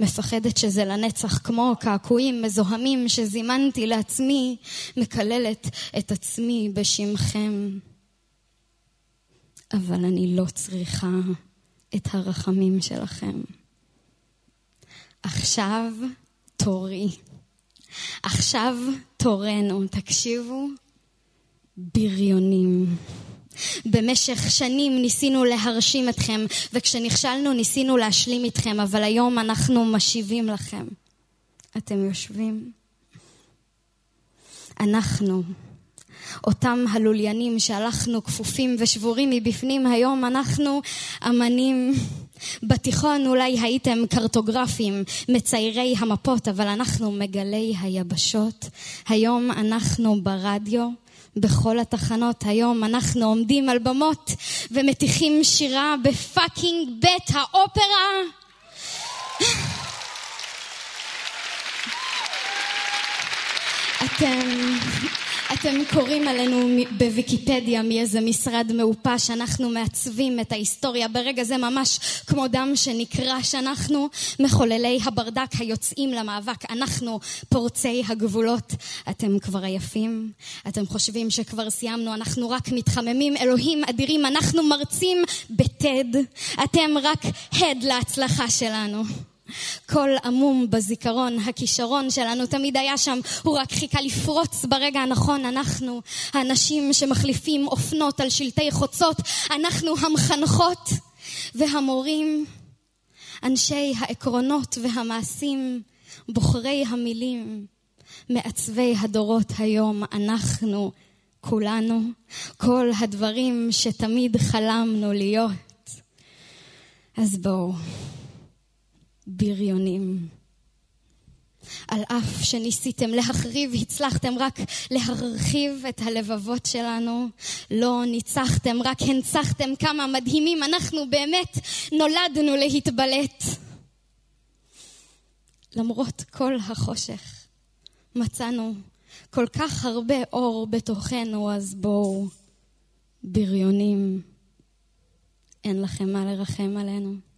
מפחדת שזה לנצח כמו קעקועים מזוהמים שזימנתי לעצמי, מקללת את עצמי בשמכם. אבל אני לא צריכה את הרחמים שלכם. עכשיו תורי. עכשיו תורנו. תקשיבו, בריונים. במשך שנים ניסינו להרשים אתכם, וכשנכשלנו ניסינו להשלים איתכם, אבל היום אנחנו משיבים לכם. אתם יושבים? אנחנו, אותם הלוליינים שהלכנו כפופים ושבורים מבפנים, היום אנחנו אמנים. בתיכון אולי הייתם קרטוגרפים, מציירי המפות, אבל אנחנו מגלי היבשות. היום אנחנו ברדיו, בכל התחנות היום אנחנו עומדים על במות ומטיחים שירה בפאקינג בית האופרה. אתם, אתם קוראים עלינו בוויקיפדיה מאיזה משרד מעופש, אנחנו מעצבים את ההיסטוריה ברגע זה ממש כמו דם שנקרע, שאנחנו מחוללי הברדק היוצאים למאבק, אנחנו פורצי הגבולות. אתם כבר עייפים? אתם חושבים שכבר סיימנו? אנחנו רק מתחממים, אלוהים אדירים, אנחנו מרצים בטד, אתם רק הד להצלחה שלנו. קול עמום בזיכרון, הכישרון שלנו תמיד היה שם, הוא רק חיכה לפרוץ ברגע הנכון. אנחנו האנשים שמחליפים אופנות על שלטי חוצות, אנחנו המחנכות והמורים, אנשי העקרונות והמעשים, בוחרי המילים, מעצבי הדורות היום, אנחנו, כולנו, כל הדברים שתמיד חלמנו להיות. אז בואו. בריונים. על אף שניסיתם להחריב, הצלחתם רק להרחיב את הלבבות שלנו. לא ניצחתם, רק הנצחתם כמה מדהימים. אנחנו באמת נולדנו להתבלט. למרות כל החושך, מצאנו כל כך הרבה אור בתוכנו, אז בואו, בריונים, אין לכם מה לרחם עלינו.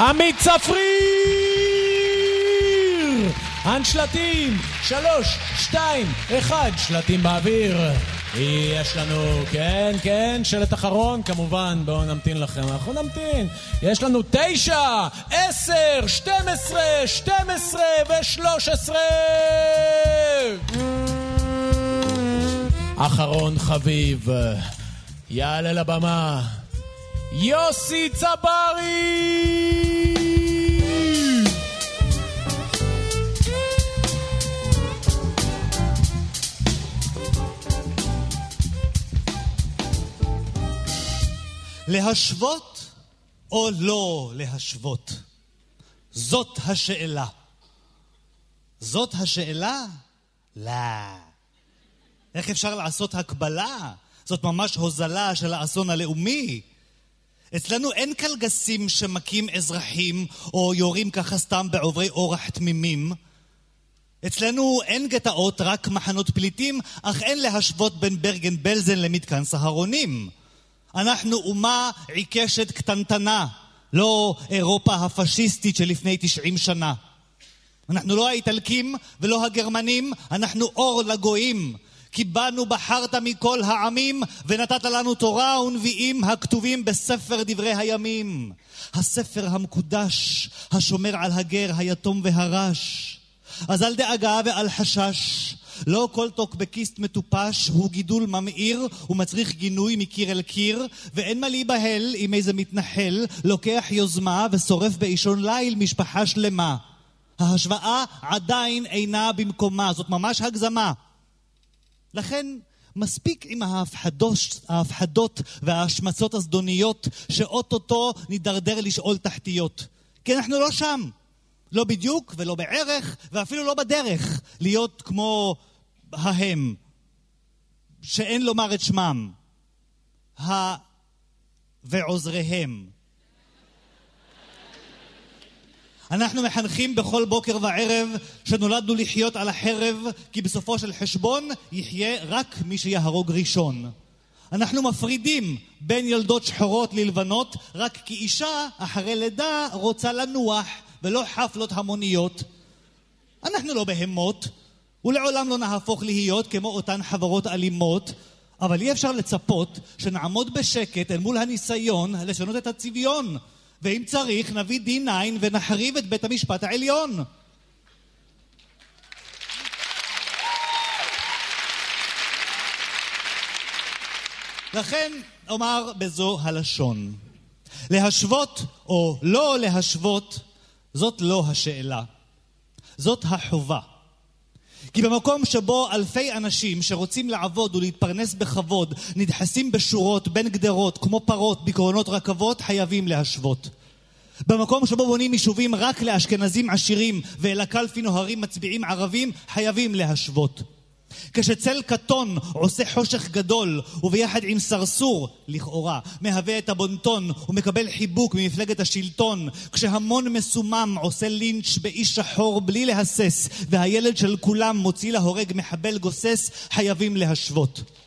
עמית צפריר! הנשלטים, שלוש, שתיים, אחד, שלטים באוויר. יש לנו, כן, כן, שלט אחרון, כמובן, בואו נמתין לכם, אנחנו נמתין. יש לנו תשע, עשר, שתים עשרה, שתים עשרה ושלוש עשרה! אחרון חביב, יעלה לבמה. יוסי צברי! להשוות או לא להשוות? זאת השאלה. זאת השאלה? לא. איך אפשר לעשות הקבלה? זאת ממש הוזלה של האסון הלאומי. אצלנו אין קלגסים שמכים אזרחים או יורים ככה סתם בעוברי אורח תמימים. אצלנו אין גטאות, רק מחנות פליטים, אך אין להשוות בין ברגן בלזן למתקן סהרונים. אנחנו אומה עיקשת קטנטנה, לא אירופה הפשיסטית שלפני תשעים שנה. אנחנו לא האיטלקים ולא הגרמנים, אנחנו אור לגויים. כי בנו בחרת מכל העמים ונתת לנו תורה ונביאים הכתובים בספר דברי הימים. הספר המקודש השומר על הגר, היתום והרש. אז אל דאגה ואל חשש. לא כל טוקבקיסט מטופש הוא גידול ממאיר ומצריך גינוי מקיר אל קיר, ואין מה להיבהל אם איזה מתנחל לוקח יוזמה ושורף באישון ליל משפחה שלמה. ההשוואה עדיין אינה במקומה, זאת ממש הגזמה. לכן מספיק עם ההפחדות, ההפחדות וההשמצות הזדוניות שאו-טו-טו נידרדר לשאול תחתיות. כי אנחנו לא שם. לא בדיוק ולא בערך ואפילו לא בדרך להיות כמו ההם, שאין לומר את שמם, ה... ועוזריהם. אנחנו מחנכים בכל בוקר וערב שנולדנו לחיות על החרב, כי בסופו של חשבון יחיה רק מי שיהרוג ראשון. אנחנו מפרידים בין ילדות שחורות ללבנות, רק כי אישה אחרי לידה רוצה לנוח ולא חפלות המוניות. אנחנו לא בהמות, ולעולם לא נהפוך להיות כמו אותן חברות אלימות, אבל אי אפשר לצפות שנעמוד בשקט אל מול הניסיון לשנות את הצביון. ואם צריך, נביא D9 ונחריב את בית המשפט העליון. לכן אומר בזו הלשון. להשוות או לא להשוות, זאת לא השאלה. זאת החובה. כי במקום שבו אלפי אנשים שרוצים לעבוד ולהתפרנס בכבוד נדחסים בשורות בין גדרות כמו פרות בקרונות רכבות, חייבים להשוות. במקום שבו בונים יישובים רק לאשכנזים עשירים ואל הקלפי נוהרים מצביעים ערבים, חייבים להשוות. כשצל קטון עושה חושך גדול וביחד עם סרסור, לכאורה, מהווה את הבונטון ומקבל חיבוק ממפלגת השלטון, כשהמון מסומם עושה לינץ' באיש שחור בלי להסס והילד של כולם מוציא להורג מחבל גוסס, חייבים להשוות.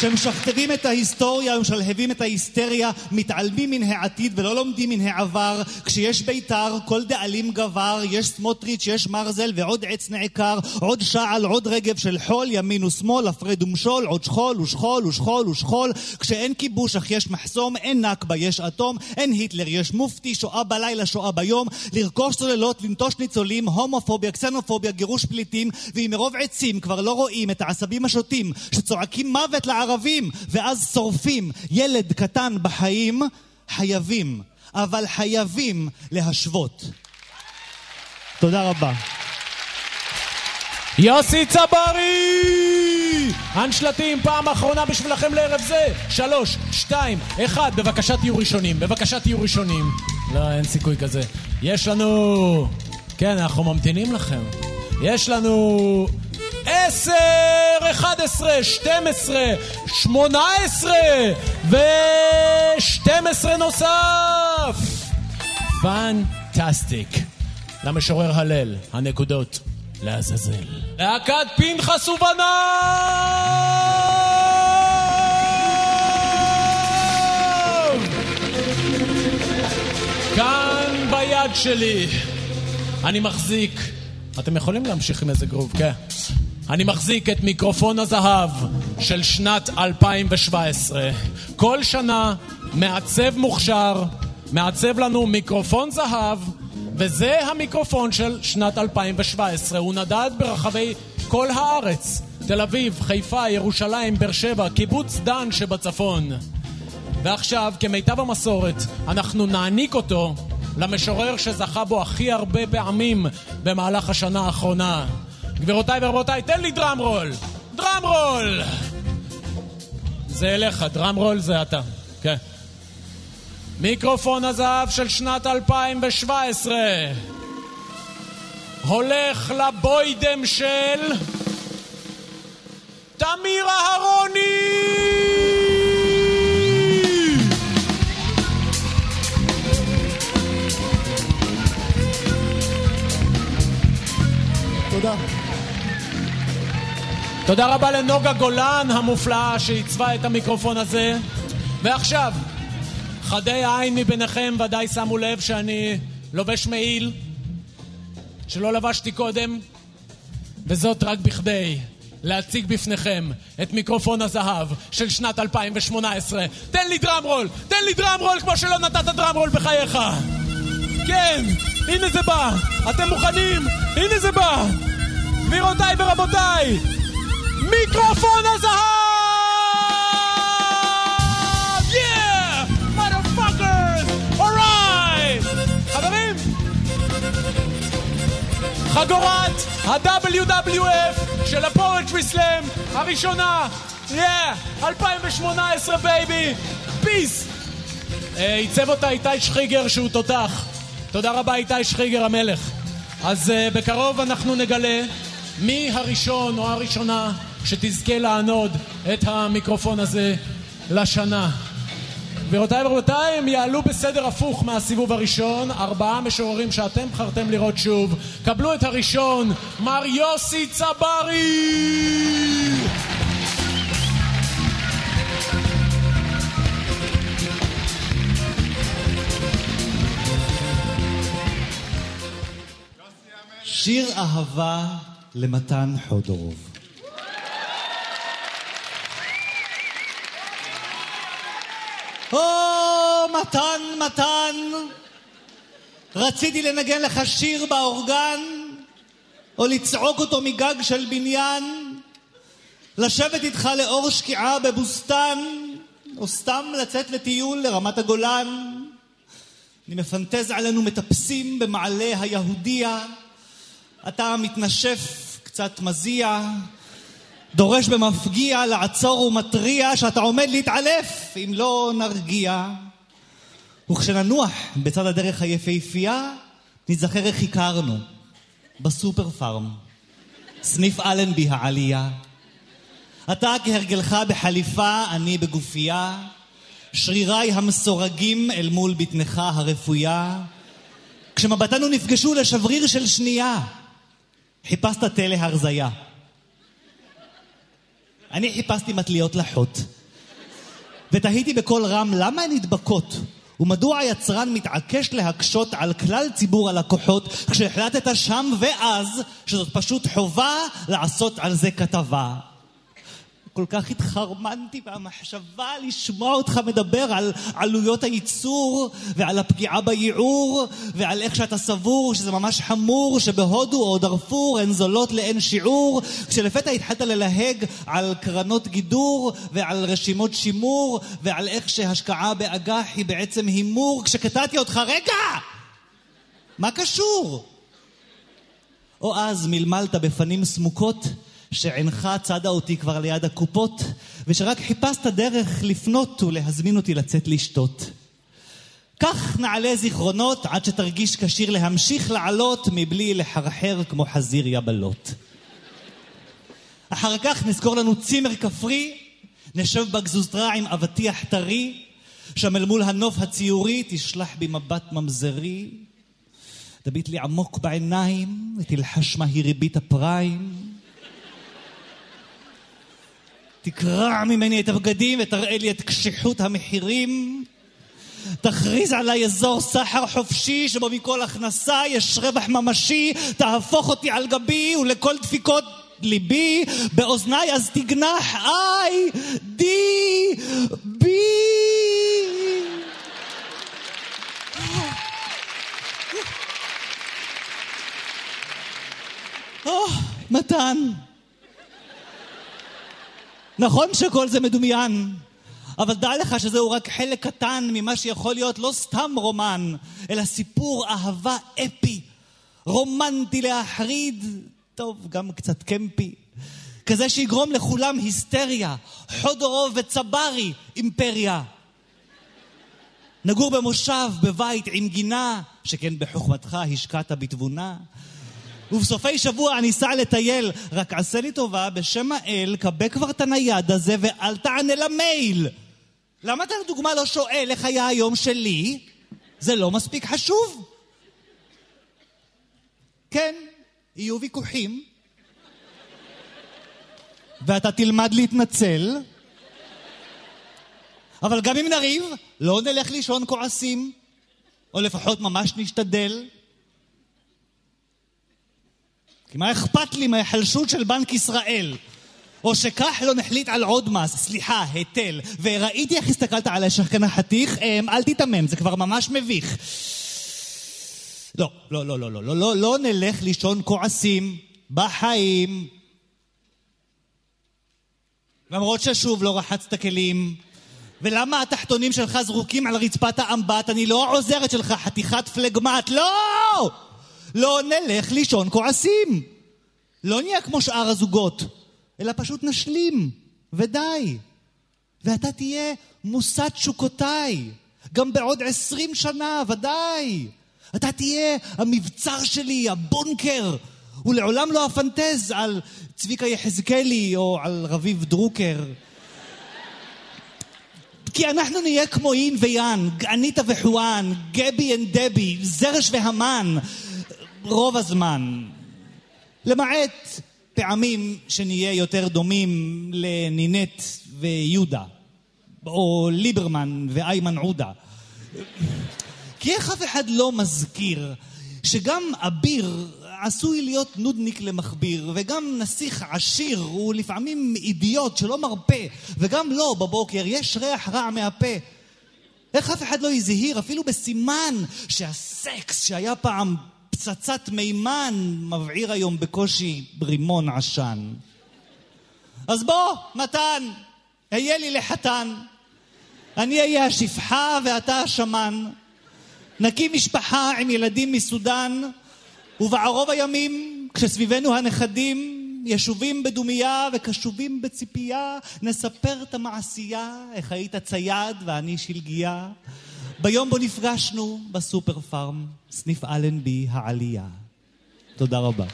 כשמשכתבים את ההיסטוריה ומשלהבים את ההיסטריה, מתעלמים מן העתיד ולא לומדים מן העבר. כשיש בית"ר, כל דאלים גבר, יש סמוטריץ', יש מרזל ועוד עץ נעקר, עוד שעל, עוד רגב של חול, ימין ושמאל, הפרד ומשול, עוד שכול ושכול ושכול ושכול. כשאין כיבוש אך יש מחסום, אין נכבה, יש אטום, אין היטלר, יש מופתי, שואה בלילה, שואה ביום, לרכוש צוללות, לנטוש ניצולים, הומופוביה, קסנופוביה, גירוש פליטים, ואם מרוב עצים כבר לא רואים את העשבים השוטים שצועקים מוות לערבים ערבים, ואז שורפים ילד קטן בחיים, חייבים, אבל חייבים להשוות. תודה רבה. יוסי צברי! הנשלטים, פעם אחרונה בשבילכם לערב זה. שלוש, שתיים, אחד, בבקשה תהיו ראשונים, בבקשה תהיו ראשונים. לא, אין סיכוי כזה. יש לנו... כן, אנחנו ממתינים לכם. יש לנו... עשר, אחד עשרה, שתים עשרה, שמונה עשרה ושתים עשרה נוסף! פנטסטיק. למשורר הלל, הנקודות לעזאזל. להקת פנחס ובניו! כאן ביד שלי אני מחזיק אתם יכולים להמשיך עם איזה גרוב, כן. אני מחזיק את מיקרופון הזהב של שנת 2017. כל שנה מעצב מוכשר מעצב לנו מיקרופון זהב, וזה המיקרופון של שנת 2017. הוא נדד ברחבי כל הארץ. תל אביב, חיפה, ירושלים, באר שבע, קיבוץ דן שבצפון. ועכשיו, כמיטב המסורת, אנחנו נעניק אותו למשורר שזכה בו הכי הרבה פעמים במהלך השנה האחרונה. גבירותיי ורבותיי, תן לי דראם רול! דראם רול! זה אליך, דראם רול זה אתה, כן. מיקרופון הזהב של שנת 2017 הולך לבוידם של תמיר אהרוני! תודה. תודה רבה לנוגה גולן המופלאה שעיצבה את המיקרופון הזה. ועכשיו, חדי העין מביניכם ודאי שמו לב שאני לובש מעיל שלא לבשתי קודם, וזאת רק בכדי להציג בפניכם את מיקרופון הזהב של שנת 2018. תן לי דראם רול! תן לי דראם רול כמו שלא נתת דראם רול בחייך! כן, הנה זה בא! אתם מוכנים? הנה זה בא! גבירותיי ורבותיי, מיקרופון הזהב! Yeah! motherfuckers! alright! חברים, חגורת ה-WWF של ה poetry slam הראשונה, yeah! 2018 baby! פיס! עיצב אותה איתי שחיגר שהוא תותח. תודה רבה איתי שחיגר המלך. אז uh, בקרוב אנחנו נגלה מי הראשון או הראשונה שתזכה לענוד את המיקרופון הזה לשנה. גבירותיי ורבותיי, הם יעלו בסדר הפוך מהסיבוב הראשון, ארבעה משוררים שאתם בחרתם לראות שוב. קבלו את הראשון, מר יוסי צברי! שיר אהבה למתן חודורוב. או, מתן, מתן, רציתי לנגן לך שיר באורגן, או לצעוק אותו מגג של בניין, לשבת איתך לאור שקיעה בבוסתן, או סתם לצאת לטיול לרמת הגולן. אני מפנטז עלינו מטפסים במעלה היהודיה, אתה מתנשף, קצת מזיע, דורש במפגיע לעצור ומתריע שאתה עומד להתעלף אם לא נרגיע. וכשננוח בצד הדרך היפהפייה, נזכר איך הכרנו, בסופר פארם, סניף אלנבי העלייה. אתה כהרגלך בחליפה, אני בגופייה, שריריי המסורגים אל מול בטנך הרפויה. כשמבטנו נפגשו לשבריר של שנייה, חיפשת תה להרזייה. אני חיפשתי מטליות לחות, ותהיתי בקול רם למה הן נדבקות, ומדוע היצרן מתעקש להקשות על כלל ציבור הלקוחות כשהחלטת שם ואז שזאת פשוט חובה לעשות על זה כתבה. כל כך התחרמנתי מהמחשבה לשמוע אותך מדבר על עלויות הייצור ועל הפגיעה בייעור ועל איך שאתה סבור שזה ממש חמור שבהודו או דארפור הן זולות לאין שיעור כשלפתע התחלת ללהג על קרנות גידור ועל רשימות שימור ועל איך שהשקעה באג"ח היא בעצם הימור כשקטעתי אותך רגע! מה קשור? או אז מלמלת בפנים סמוקות שעינך צדה אותי כבר ליד הקופות, ושרק חיפשת דרך לפנות ולהזמין אותי לצאת לשתות. כך נעלה זיכרונות עד שתרגיש כשיר להמשיך לעלות מבלי לחרחר כמו חזיר יבלות. אחר כך נזכור לנו צימר כפרי, נשב בגזוזתרה עם אבטיח טרי, שם אל מול הנוף הציורי תשלח בי מבט ממזרי, תביט לי עמוק בעיניים ותלחש מהי ריבית הפריים. תקרע ממני את הבגדים ותראה לי את קשיחות המחירים. תכריז עליי אזור סחר חופשי שבו מכל הכנסה יש רווח ממשי, תהפוך אותי על גבי ולכל דפיקות ליבי, באוזניי אז תגנח איי, די, בי. מתן. נכון שכל זה מדומיין, אבל דע לך שזהו רק חלק קטן ממה שיכול להיות לא סתם רומן, אלא סיפור אהבה אפי, רומנטי להחריד, טוב, גם קצת קמפי, כזה שיגרום לכולם היסטריה, חודורוב וצברי, אימפריה. נגור במושב, בבית עם גינה, שכן בחוכמתך השקעת בתבונה. ובסופי שבוע אני אסע לטייל. רק עשה לי טובה, בשם האל, כבה כבר את הנייד הזה ואל תענה למייל. למה אתה לדוגמה לא שואל איך היה היום שלי? זה לא מספיק חשוב. כן, יהיו ויכוחים, ואתה תלמד להתנצל, אבל גם אם נריב, לא נלך לישון כועסים, או לפחות ממש נשתדל. כי מה אכפת לי מההיחלשות של בנק ישראל? או שכחלון החליט על עוד מס, סליחה, היטל, וראיתי איך הסתכלת על השחקן החתיך, אמ, אל תיתמם, זה כבר ממש מביך. לא, לא, לא, לא, לא, לא, לא, לא נלך לישון כועסים בחיים. למרות ששוב לא רחצת כלים. ולמה התחתונים שלך זרוקים על רצפת האמבט? אני לא העוזרת שלך, חתיכת פלגמט. לא! לא נלך לישון כועסים. לא נהיה כמו שאר הזוגות, אלא פשוט נשלים, ודי. ואתה תהיה מושא תשוקותיי, גם בעוד עשרים שנה, ודאי. אתה תהיה המבצר שלי, הבונקר, ולעולם לא אפנטז על צביקה יחזקאלי או על רביב דרוקר. כי אנחנו נהיה כמו יין ויאנג, אניטה וחואן, גבי and דבי, זרש והמן, רוב הזמן. למעט פעמים שנהיה יותר דומים לנינט ויהודה, או ליברמן ואיימן עודה. כי איך אף אחד לא מזכיר שגם אביר, עשוי להיות נודניק למכביר, וגם נסיך עשיר הוא לפעמים אידיוט שלא מרפה, וגם לו בבוקר יש ריח רע מהפה. איך אף אחד לא הזהיר, אפילו בסימן, שהסקס שהיה פעם פצצת מימן, מבעיר היום בקושי רימון עשן. אז בוא, מתן, היה לי לחתן. אני אהיה השפחה ואתה השמן. נקים משפחה עם ילדים מסודן, ובערוב הימים, כשסביבנו הנכדים ישובים בדומייה וקשובים בציפייה, נספר את המעשייה, איך היית צייד ואני שלגיה. ביום בו נפגשנו בסופר פארם, סניף אלנבי העלייה. תודה רבה.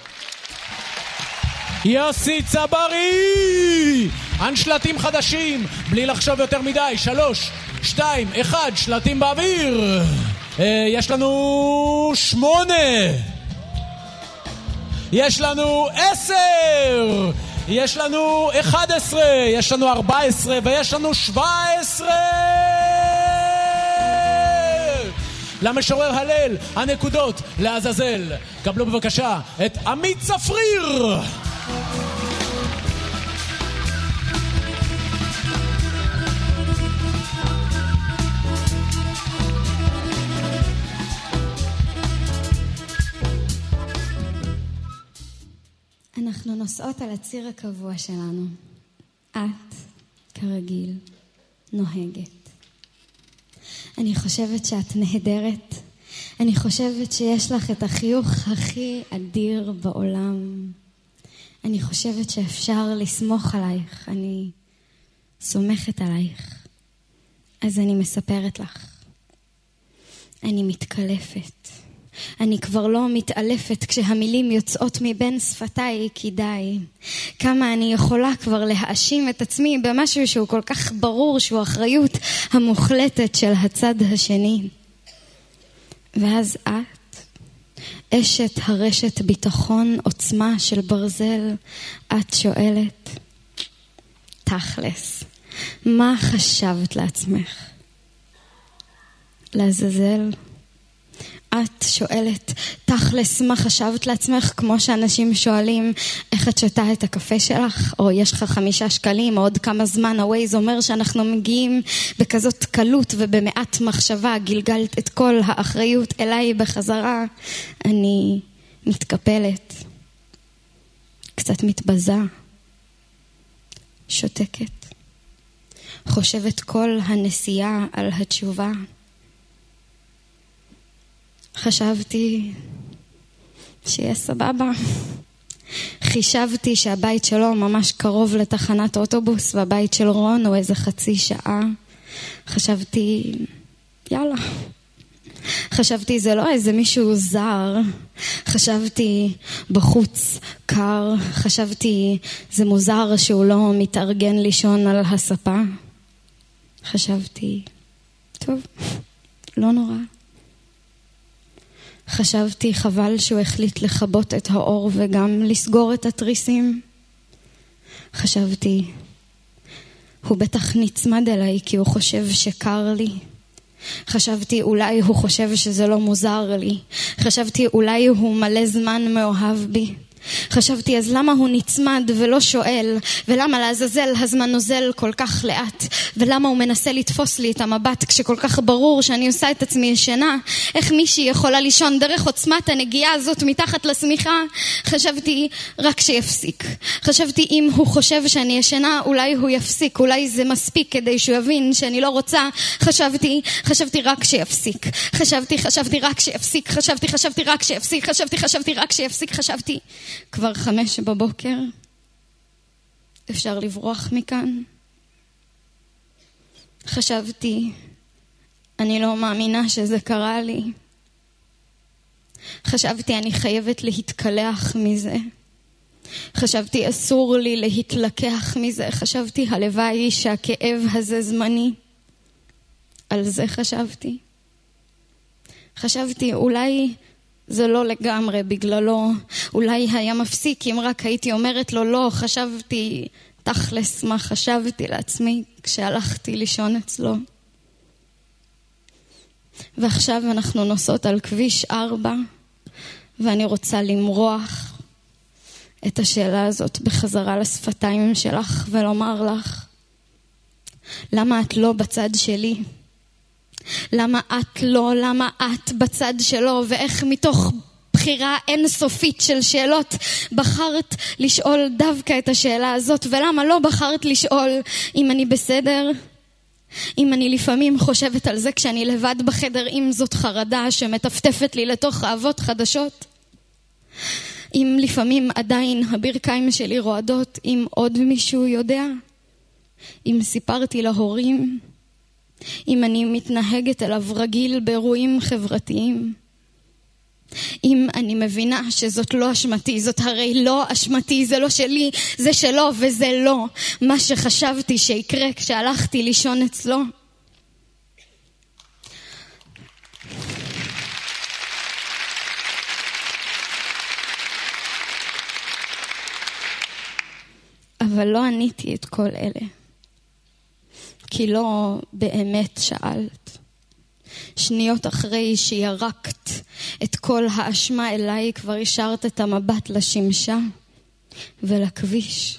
יוסי צברי! אנשלטים חדשים, בלי לחשוב יותר מדי, שלוש, שתיים, אחד, שלטים באוויר! אה, יש לנו שמונה! יש לנו עשר! יש לנו 11, יש לנו 14 ויש לנו 17! למשורר הלל, הנקודות לעזאזל. קבלו בבקשה את עמית צפריר! אנחנו נוסעות על הציר הקבוע שלנו. את, כרגיל, נוהגת. אני חושבת שאת נהדרת. אני חושבת שיש לך את החיוך הכי אדיר בעולם. אני חושבת שאפשר לסמוך עלייך. אני סומכת עלייך. אז אני מספרת לך. אני מתקלפת. אני כבר לא מתעלפת כשהמילים יוצאות מבין שפתיי כי די. כמה אני יכולה כבר להאשים את עצמי במשהו שהוא כל כך ברור שהוא אחריות המוחלטת של הצד השני. ואז את, אשת הרשת ביטחון עוצמה של ברזל, את שואלת, תכלס, מה חשבת לעצמך? לעזאזל? את שואלת, תכלס, מה חשבת לעצמך? כמו שאנשים שואלים, איך את שותה את הקפה שלך? או יש לך חמישה שקלים, או עוד כמה זמן הווייז אומר שאנחנו מגיעים בכזאת קלות ובמעט מחשבה, גלגלת את כל האחריות אליי בחזרה. אני מתקפלת, קצת מתבזה, שותקת, חושבת כל הנסיעה על התשובה. חשבתי שיהיה סבבה. חישבתי שהבית שלו ממש קרוב לתחנת אוטובוס והבית של רון הוא איזה חצי שעה. חשבתי, יאללה. חשבתי זה לא איזה מישהו זר, חשבתי בחוץ קר, חשבתי זה מוזר שהוא לא מתארגן לישון על הספה. חשבתי, טוב, לא נורא. חשבתי חבל שהוא החליט לכבות את האור וגם לסגור את התריסים. חשבתי, הוא בטח נצמד אליי כי הוא חושב שקר לי. חשבתי אולי הוא חושב שזה לא מוזר לי. חשבתי אולי הוא מלא זמן מאוהב בי. חשבתי, אז למה הוא נצמד ולא שואל? ולמה לעזאזל הזמן נוזל כל כך לאט? ולמה הוא מנסה לתפוס לי את המבט כשכל כך ברור שאני עושה את עצמי ישנה? איך מישהי יכולה לישון דרך עוצמת הנגיעה הזאת מתחת לשמיכה? חשבתי, רק שיפסיק. חשבתי, אם הוא חושב שאני ישנה, אולי הוא יפסיק. אולי זה מספיק כדי שהוא יבין שאני לא רוצה. חשבתי, חשבתי רק שיפסיק. חשבתי, חשבתי רק שיפסיק. חשבתי, חשבתי רק שיפסיק. חשבתי, חשבתי רק שיפסיק. חשבתי. כבר חמש בבוקר? אפשר לברוח מכאן? חשבתי, אני לא מאמינה שזה קרה לי. חשבתי, אני חייבת להתקלח מזה. חשבתי, אסור לי להתלקח מזה. חשבתי, הלוואי שהכאב הזה זמני. על זה חשבתי. חשבתי, אולי זה לא לגמרי בגללו. אולי היה מפסיק אם רק הייתי אומרת לו לא, חשבתי, תכלס מה חשבתי לעצמי כשהלכתי לישון אצלו. ועכשיו אנחנו נוסעות על כביש ארבע, ואני רוצה למרוח את השאלה הזאת בחזרה לשפתיים שלך ולומר לך, למה את לא בצד שלי? למה את לא? למה את בצד שלו? ואיך מתוך בחירה אינסופית של שאלות בחרת לשאול דווקא את השאלה הזאת? ולמה לא בחרת לשאול אם אני בסדר? אם אני לפעמים חושבת על זה כשאני לבד בחדר, אם זאת חרדה שמטפטפת לי לתוך אהבות חדשות? אם לפעמים עדיין הברכיים שלי רועדות, אם עוד מישהו יודע? אם סיפרתי להורים? אם אני מתנהגת אליו רגיל באירועים חברתיים? אם אני מבינה שזאת לא אשמתי, זאת הרי לא אשמתי, זה לא שלי, זה שלו וזה לא מה שחשבתי שיקרה כשהלכתי לישון אצלו. אבל לא עניתי את כל אלה, כי לא באמת שאלת. שניות אחרי שירקת את כל האשמה אליי, כבר השארת את המבט לשמשה ולכביש,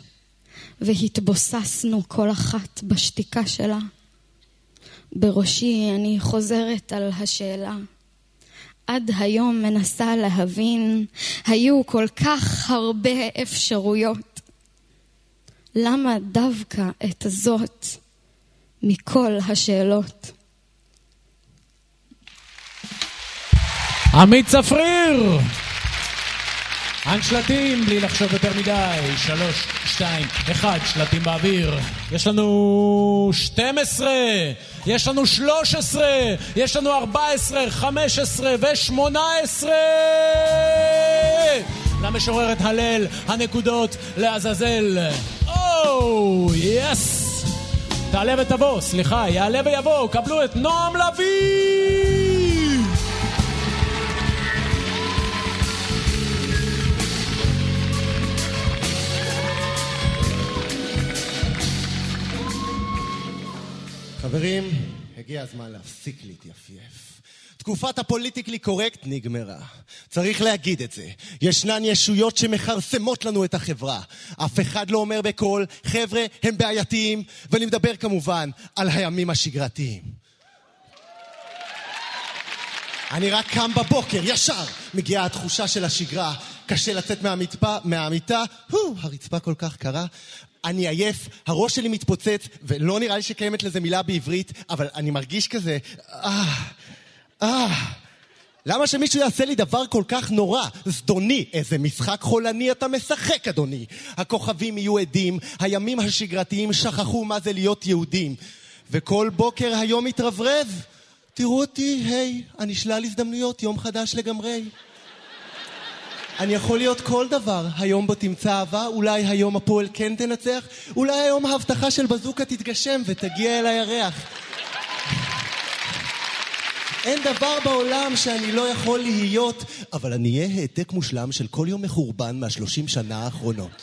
והתבוססנו כל אחת בשתיקה שלה. בראשי אני חוזרת על השאלה. עד היום מנסה להבין, היו כל כך הרבה אפשרויות. למה דווקא את הזאת מכל השאלות? עמית צפריר! אנשלטים, בלי לחשוב יותר מדי. שלוש, שתיים, אחד, שלטים באוויר. יש לנו 12, יש לנו 13, יש לנו 14, 15 ו-18! למשוררת הלל, הנקודות לעזאזל. או, יס! תעלה ותבוא, סליחה, יעלה ויבוא, קבלו את נועם לביא! חברים, הגיע הזמן להפסיק להתייפייף. תקופת הפוליטיקלי קורקט נגמרה. צריך להגיד את זה. ישנן ישויות שמכרסמות לנו את החברה. אף אחד לא אומר בקול, חבר'ה, הם בעייתיים, ואני מדבר כמובן על הימים השגרתיים. אני רק קם בבוקר, ישר מגיעה התחושה של השגרה. קשה לצאת מהמיטה, מהמיטה, הו, הרצפה כל כך קרה. אני עייף, הראש שלי מתפוצץ, ולא נראה לי שקיימת לזה מילה בעברית, אבל אני מרגיש כזה, אה, אה. למה שמישהו יעשה לי דבר כל כך נורא? זדוני, איזה משחק חולני אתה משחק, אדוני. הכוכבים יהיו עדים, הימים השגרתיים שכחו מה זה להיות יהודים. וכל בוקר היום מתרברב. תראו אותי, היי, אני שלל הזדמנויות, יום חדש לגמרי. אני יכול להיות כל דבר. היום בו תמצא אהבה, אולי היום הפועל כן תנצח, אולי היום ההבטחה של בזוקה תתגשם ותגיע אל הירח. אין דבר בעולם שאני לא יכול להיות, אבל אני אהיה העתק מושלם של כל יום מחורבן מהשלושים שנה האחרונות.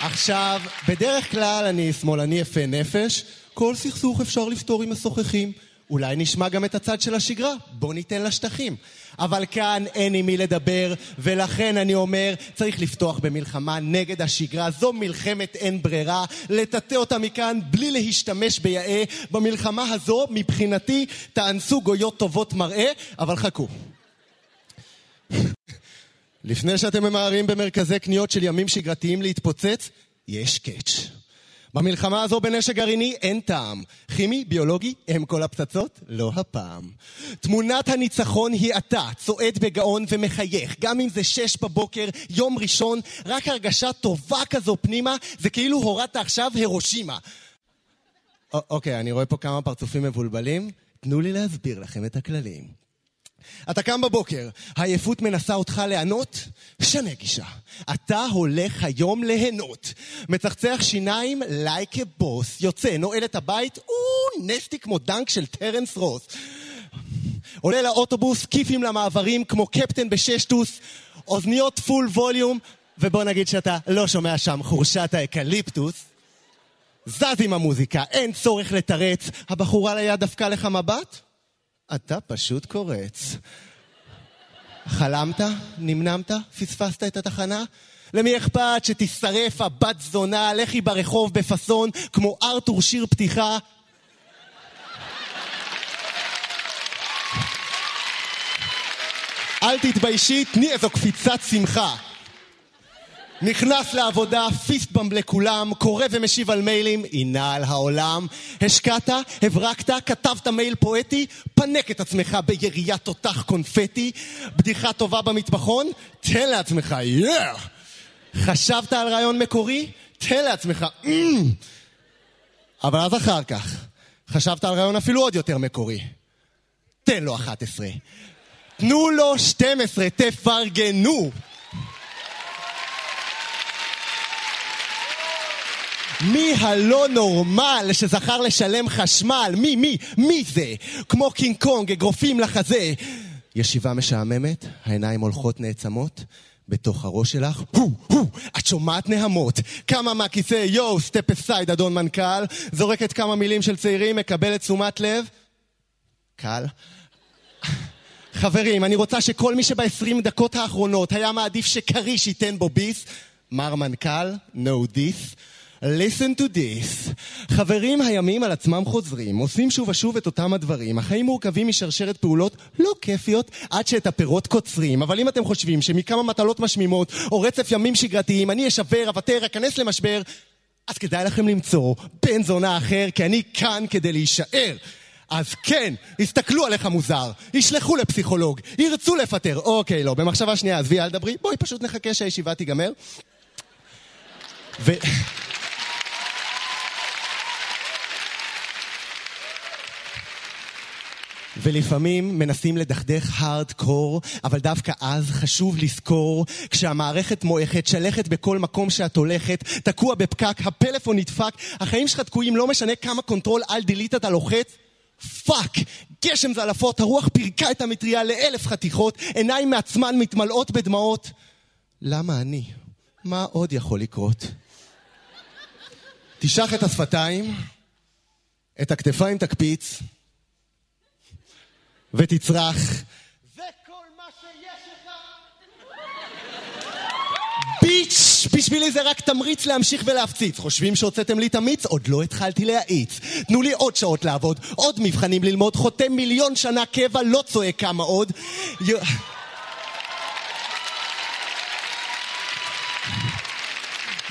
עכשיו, בדרך כלל אני שמאלני יפה נפש, כל סכסוך אפשר לפתור עם משוחחים. אולי נשמע גם את הצד של השגרה, בוא ניתן לה שטחים. אבל כאן אין עם מי לדבר, ולכן אני אומר, צריך לפתוח במלחמה נגד השגרה. זו מלחמת אין ברירה, לטאטא אותה מכאן בלי להשתמש ביאה. במלחמה הזו, מבחינתי, תאנסו גויות טובות מראה, אבל חכו. [LAUGHS] לפני שאתם ממהרים במרכזי קניות של ימים שגרתיים להתפוצץ, יש קאץ'. במלחמה הזו בנשק גרעיני אין טעם. כימי, ביולוגי, הם כל הפצצות? לא הפעם. תמונת הניצחון היא אתה, צועד בגאון ומחייך. גם אם זה שש בבוקר, יום ראשון, רק הרגשה טובה כזו פנימה, זה כאילו הורדת עכשיו הירושימה. אוקיי, אני רואה פה כמה פרצופים מבולבלים. תנו לי להסביר לכם את הכללים. אתה קם בבוקר, העייפות מנסה אותך לענות? שנה גישה. אתה הולך היום ליהנות. מצחצח שיניים like a boss, יוצא, נועל את הבית, או nasty כמו dunk של טרנס רוס. עולה לאוטובוס, כיפים למעברים כמו קפטן בששטוס, אוזניות full volume, ובוא נגיד שאתה לא שומע שם חורשת האקליפטוס. זז עם המוזיקה, אין צורך לתרץ. הבחורה ליד דפקה לך מבט? אתה פשוט קורץ. חלמת? נמנמת? פספסת את התחנה? למי אכפת שתשרף הבת זונה, לכי ברחוב בפאסון כמו ארתור שיר פתיחה? אל תתביישי, תני איזו קפיצת שמחה. נכנס לעבודה, פיסט במב לכולם, קורא ומשיב על מיילים, עינה על העולם. השקעת, הברקת, כתבת מייל פואטי, פנק את עצמך ביריית תותח קונפטי. בדיחה טובה במטבחון, תן לעצמך, יאה! חשבת על רעיון מקורי? תן לעצמך, אמ. אבל אז אחר כך, חשבת על רעיון אפילו עוד יותר מקורי. תן לו 11. תנו לו 12, תפרגנו. מי הלא נורמל שזכר לשלם חשמל? מי, מי, מי זה? כמו קינג קונג, אגרופים לחזה. ישיבה משעממת, העיניים הולכות נעצמות. בתוך הראש שלך, הו, הו, את שומעת נהמות. קמה מהכיסא, יואו, step aside, אדון מנכ"ל. זורקת כמה מילים של צעירים, מקבלת תשומת לב. קל. חברים, אני רוצה שכל מי שב-20 דקות האחרונות היה מעדיף שכריש ייתן בו ביס, מר מנכ"ל, no this. Listen to this. חברים, הימים על עצמם חוזרים, עושים שוב ושוב את אותם הדברים. החיים מורכבים משרשרת פעולות לא כיפיות עד שאת הפירות קוצרים. אבל אם אתם חושבים שמכמה מטלות משמימות או רצף ימים שגרתיים אני אשבר, אוותר, אכנס למשבר, אז כדאי לכם למצוא בן זונה אחר, כי אני כאן כדי להישאר. אז כן, יסתכלו עליך מוזר, ישלחו לפסיכולוג, ירצו לפטר. אוקיי, לא, במחשבה שנייה, עזבי, אל דברי, בואי פשוט נחכה שהישיבה תיגמר. ו... ולפעמים מנסים לדכדך הארדקור, אבל דווקא אז חשוב לזכור, כשהמערכת מועכת, שלכת בכל מקום שאת הולכת, תקוע בפקק, הפלאפון נדפק, החיים שלך תקועים, לא משנה כמה control alt delete אתה לוחץ, fuck! גשם זלעפות, הרוח פירקה את המטריה לאלף חתיכות, עיניים מעצמן מתמלאות בדמעות. למה אני? מה עוד יכול לקרות? תשח את השפתיים, את הכתפיים תקפיץ, ותצרח. ביץ', בשבילי זה רק תמריץ להמשיך ולהפציץ. חושבים שהוצאתם לי את המיץ? עוד לא התחלתי להאיץ. תנו לי עוד שעות לעבוד, עוד מבחנים ללמוד, חותם מיליון שנה קבע, לא צועק כמה עוד.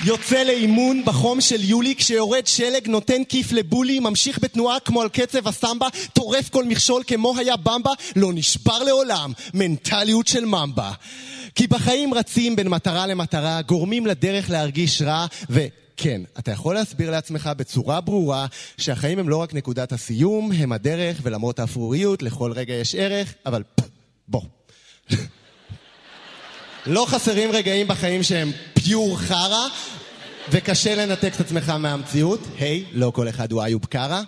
יוצא לאימון בחום של יולי, כשיורד שלג, נותן כיף לבולי, ממשיך בתנועה כמו על קצב הסמבה, טורף כל מכשול כמו היה במבה, לא נשבר לעולם, מנטליות של ממבה. כי בחיים רצים בין מטרה למטרה, גורמים לדרך להרגיש רע, ו... כן, אתה יכול להסביר לעצמך בצורה ברורה שהחיים הם לא רק נקודת הסיום, הם הדרך, ולמרות האפרוריות, לכל רגע יש ערך, אבל בוא. [LAUGHS] לא חסרים רגעים בחיים שהם פיור חרא, וקשה לנתק את עצמך מהמציאות. היי, hey, לא כל אחד הוא איוב קארה.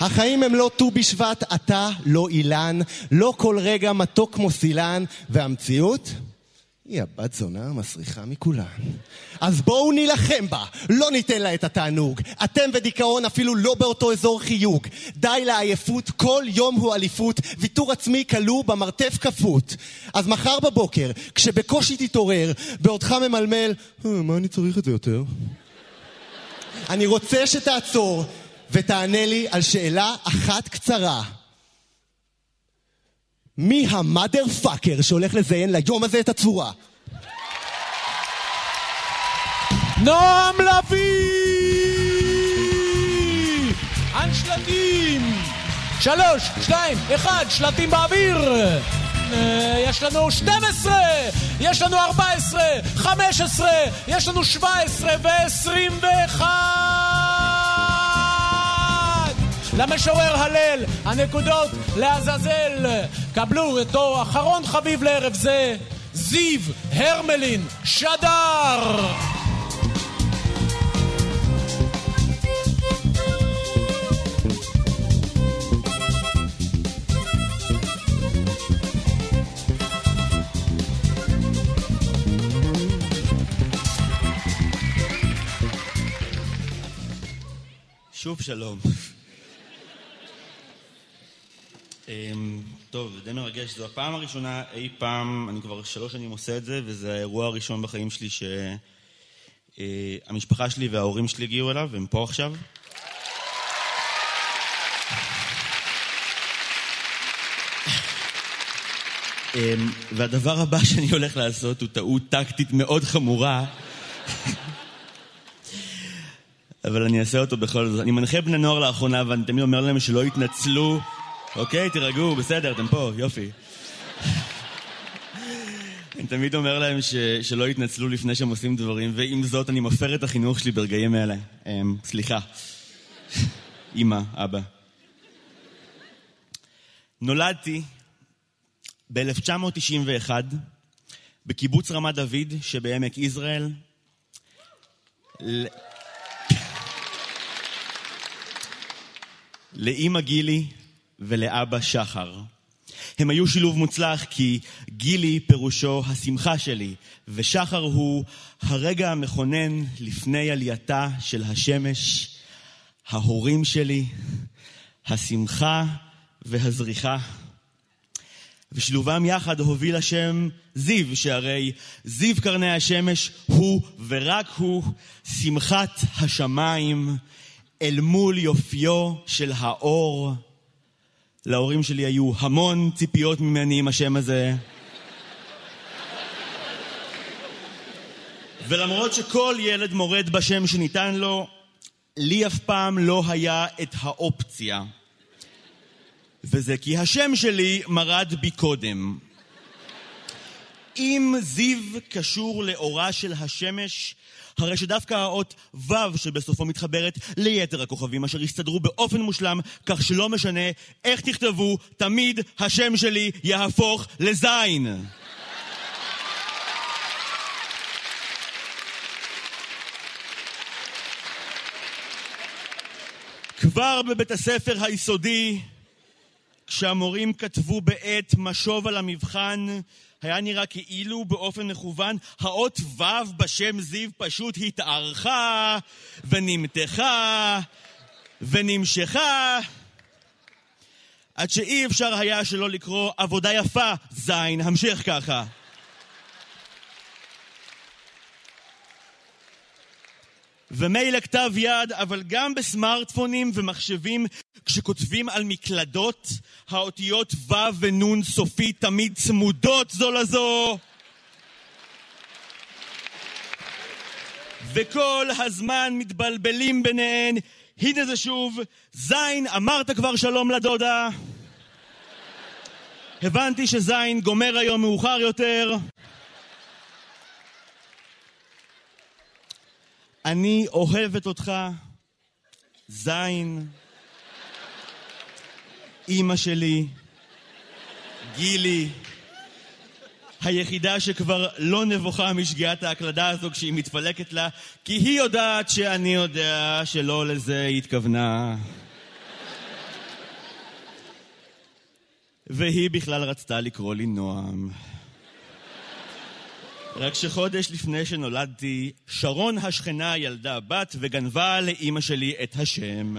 החיים הם לא ט"ו בשבט, אתה לא אילן, לא כל רגע מתוק כמו סילן, והמציאות היא הבת זונה המסריחה מכולן. אז בואו נילחם בה, לא ניתן לה את התענוג. אתם ודיכאון אפילו לא באותו אזור חיוג. די לעייפות, כל יום הוא אליפות, ויתור עצמי כלוא במרתף כפות. אז מחר בבוקר, כשבקושי תתעורר, בעודך ממלמל, אה, מה אני צריך את זה יותר? אני רוצה שתעצור ותענה לי על שאלה אחת קצרה. מי המאדר פאקר שהולך לזיין ליום הזה את הצורה? נועם לביא! אנשלטים! שלוש, שתיים, אחד, שלטים באוויר! אה, יש לנו 12, יש לנו 14, 15, יש לנו 17 ו-21! למשורר הלל, הנקודות לעזאזל. קבלו אותו אחרון חביב לערב זה, זיו הרמלין שדר! שוב שלום. טוב, זה די מרגש, זו הפעם הראשונה אי פעם, אני כבר שלוש שנים עושה את זה, וזה האירוע הראשון בחיים שלי שהמשפחה שלי וההורים שלי הגיעו אליו, הם פה עכשיו. אמ, והדבר הבא שאני הולך לעשות הוא טעות טקטית מאוד חמורה. אבל אני אעשה אותו בכל זאת. אני מנחה בני נוער לאחרונה, ואני תמיד אומר להם שלא יתנצלו. אוקיי, תירגעו, בסדר, אתם פה, יופי. אני תמיד אומר להם ש, שלא יתנצלו לפני שהם עושים דברים, ועם זאת אני מפר את החינוך שלי ברגעים אלה. אמ, סליחה. אמא, אבא. נולדתי ב-1991 בקיבוץ רמת דוד שבעמק יזרעאל. ל... לאימא גילי ולאבא שחר. הם היו שילוב מוצלח כי גילי פירושו השמחה שלי, ושחר הוא הרגע המכונן לפני עלייתה של השמש, ההורים שלי, השמחה והזריחה. ושילובם יחד הוביל השם זיו, שהרי זיו קרני השמש הוא ורק הוא שמחת השמיים אל מול יופיו של האור. להורים שלי היו המון ציפיות ממני עם השם הזה. ולמרות שכל ילד מורד בשם שניתן לו, לי אף פעם לא היה את האופציה. וזה כי השם שלי מרד בי קודם. אם זיו קשור לאורה של השמש, הרי שדווקא האות ו' שבסופו מתחברת ליתר הכוכבים אשר הסתדרו באופן מושלם, כך שלא משנה איך תכתבו, תמיד השם שלי יהפוך לזין. כבר בבית הספר היסודי, כשהמורים כתבו בעט משוב על המבחן, היה נראה כאילו באופן מכוון האות ו' בשם זיו פשוט התארכה ונמתחה ונמשכה עד שאי אפשר היה שלא לקרוא עבודה יפה, זין, המשך ככה. ומילא כתב יד, אבל גם בסמארטפונים ומחשבים, כשכותבים על מקלדות, האותיות ו' ונ' סופי תמיד צמודות זו לזו. וכל הזמן מתבלבלים ביניהן. הנה זה שוב, זין, אמרת כבר שלום לדודה. הבנתי שזין גומר היום מאוחר יותר. אני אוהבת אותך, זין, אימא שלי, גילי, היחידה שכבר לא נבוכה משגיאת ההקלדה הזו כשהיא מתפלקת לה, כי היא יודעת שאני יודע שלא לזה היא התכוונה. והיא בכלל רצתה לקרוא לי נועם. רק שחודש לפני שנולדתי, שרון השכנה ילדה בת וגנבה לאימא שלי את השם.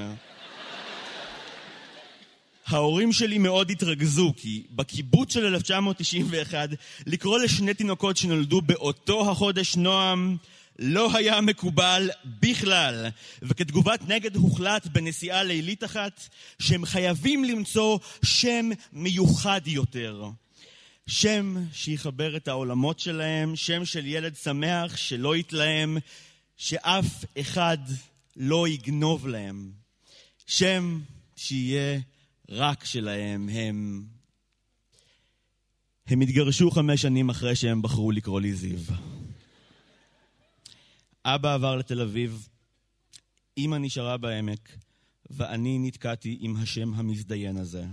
ההורים שלי מאוד התרגזו, כי בקיבוץ של 1991, לקרוא לשני תינוקות שנולדו באותו החודש נועם, לא היה מקובל בכלל. וכתגובת נגד הוחלט בנסיעה לילית אחת, שהם חייבים למצוא שם מיוחד יותר. שם שיחבר את העולמות שלהם, שם של ילד שמח שלא יתלהם, שאף אחד לא יגנוב להם. שם שיהיה רק שלהם. הם... הם התגרשו חמש שנים אחרי שהם בחרו לקרוא לי זיו. אבא עבר לתל אביב, אמא נשארה בעמק, ואני נתקעתי עם השם המזדיין הזה.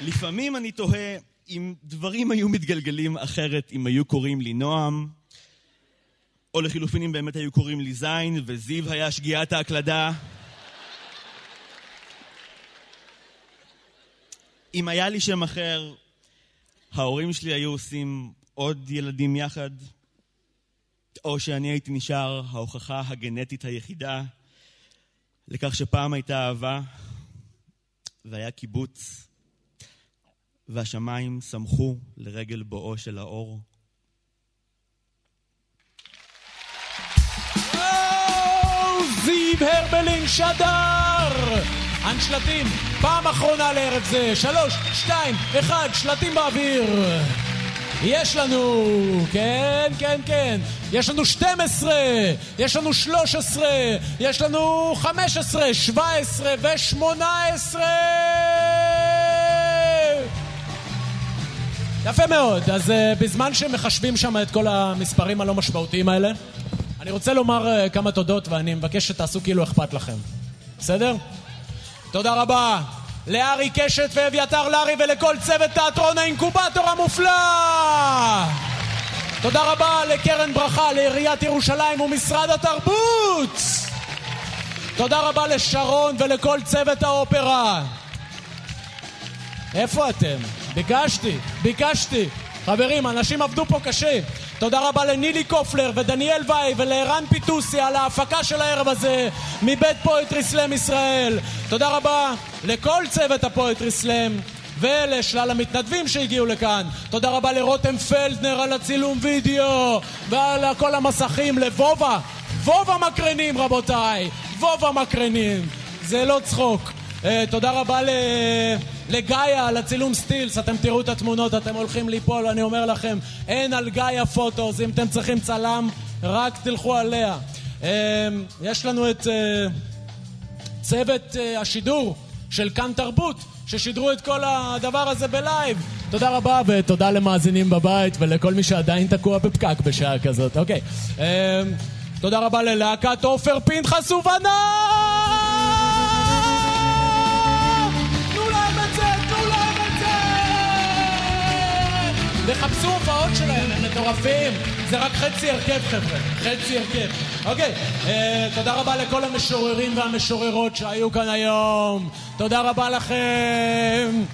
לפעמים אני תוהה אם דברים היו מתגלגלים אחרת אם היו קוראים לי נועם, או לחילופין אם באמת היו קוראים לי זין, וזיו היה שגיאת ההקלדה. אם היה לי שם אחר, ההורים שלי היו עושים עוד ילדים יחד, או שאני הייתי נשאר ההוכחה הגנטית היחידה לכך שפעם הייתה אהבה, והיה קיבוץ, והשמיים שמחו לרגל בואו של האור. זיו הרבלין שדר! הנשלטים, פעם אחרונה לערב זה, שלוש, שתיים, אחד, שלטים באוויר. יש לנו, כן, כן, כן, יש לנו 12, יש לנו 13, יש לנו 15, 17 ו-18! יפה מאוד, אז uh, בזמן שמחשבים שם את כל המספרים הלא משמעותיים האלה, אני רוצה לומר uh, כמה תודות ואני מבקש שתעשו כאילו אכפת לכם, בסדר? תודה רבה לארי קשת ואביתר לארי ולכל צוות תיאטרון האינקובטור המופלא! תודה רבה לקרן ברכה, לעיריית ירושלים ומשרד התרבות! תודה רבה לשרון ולכל צוות האופרה. איפה אתם? ביקשתי, ביקשתי. חברים, אנשים עבדו פה קשה. תודה רבה לנילי קופלר ודניאל וואי ולערן פיטוסי על ההפקה של הערב הזה מבית פואטרי סלאם ישראל. תודה רבה לכל צוות הפואטרי סלאם ולשלל המתנדבים שהגיעו לכאן. תודה רבה לרותם פלדנר על הצילום וידאו ועל כל המסכים, לוובה. וובה מקרנים רבותיי, וובה מקרנים. זה לא צחוק. Uh, תודה רבה. לגאיה על הצילום סטילס, אתם תראו את התמונות, אתם הולכים ליפול, אני אומר לכם, אין על גאיה פוטוס, אם אתם צריכים צלם, רק תלכו עליה. Uh, יש לנו את uh, צוות השידור של כאן תרבות, ששידרו את כל הדבר הזה בלייב. תודה רבה ותודה למאזינים בבית ולכל מי שעדיין תקוע בפקק בשעה כזאת. אוקיי. תודה רבה ללהקת עופר פנחס ובניו! וחפשו הופעות שלהם, הם מטורפים. זה רק חצי הרכב, חבר'ה. חצי הרכב. אוקיי, אה, תודה רבה לכל המשוררים והמשוררות שהיו כאן היום. תודה רבה לכם.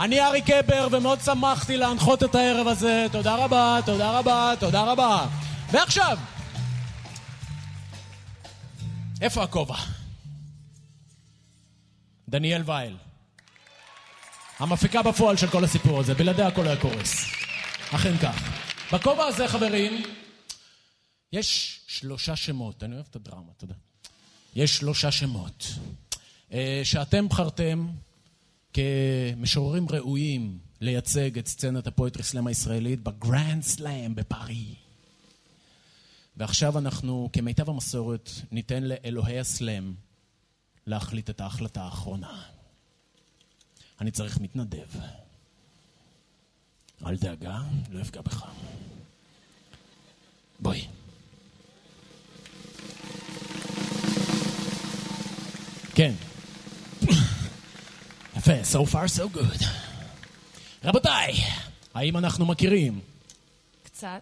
אני ארי קבר, ומאוד שמחתי להנחות את הערב הזה. תודה רבה, תודה רבה, תודה רבה. ועכשיו, איפה הכובע? דניאל וייל. המפיקה בפועל של כל הסיפור הזה, בלעדיה הכל היה קורס. אכן כך. בכובע הזה, חברים, יש שלושה שמות. אני אוהב את הדרמה, יודע. יש שלושה שמות אה, שאתם בחרתם כמשוררים ראויים לייצג את סצנת ה poetry slam הישראלית ב grand slam בפארי. ועכשיו אנחנו, כמיטב המסורת, ניתן לאלוהי ה slam להחליט את ההחלטה האחרונה. אני צריך מתנדב. אל דאגה, לא אפגע בך. בואי. כן. יפה, so far so good. רבותיי, האם אנחנו מכירים? קצת.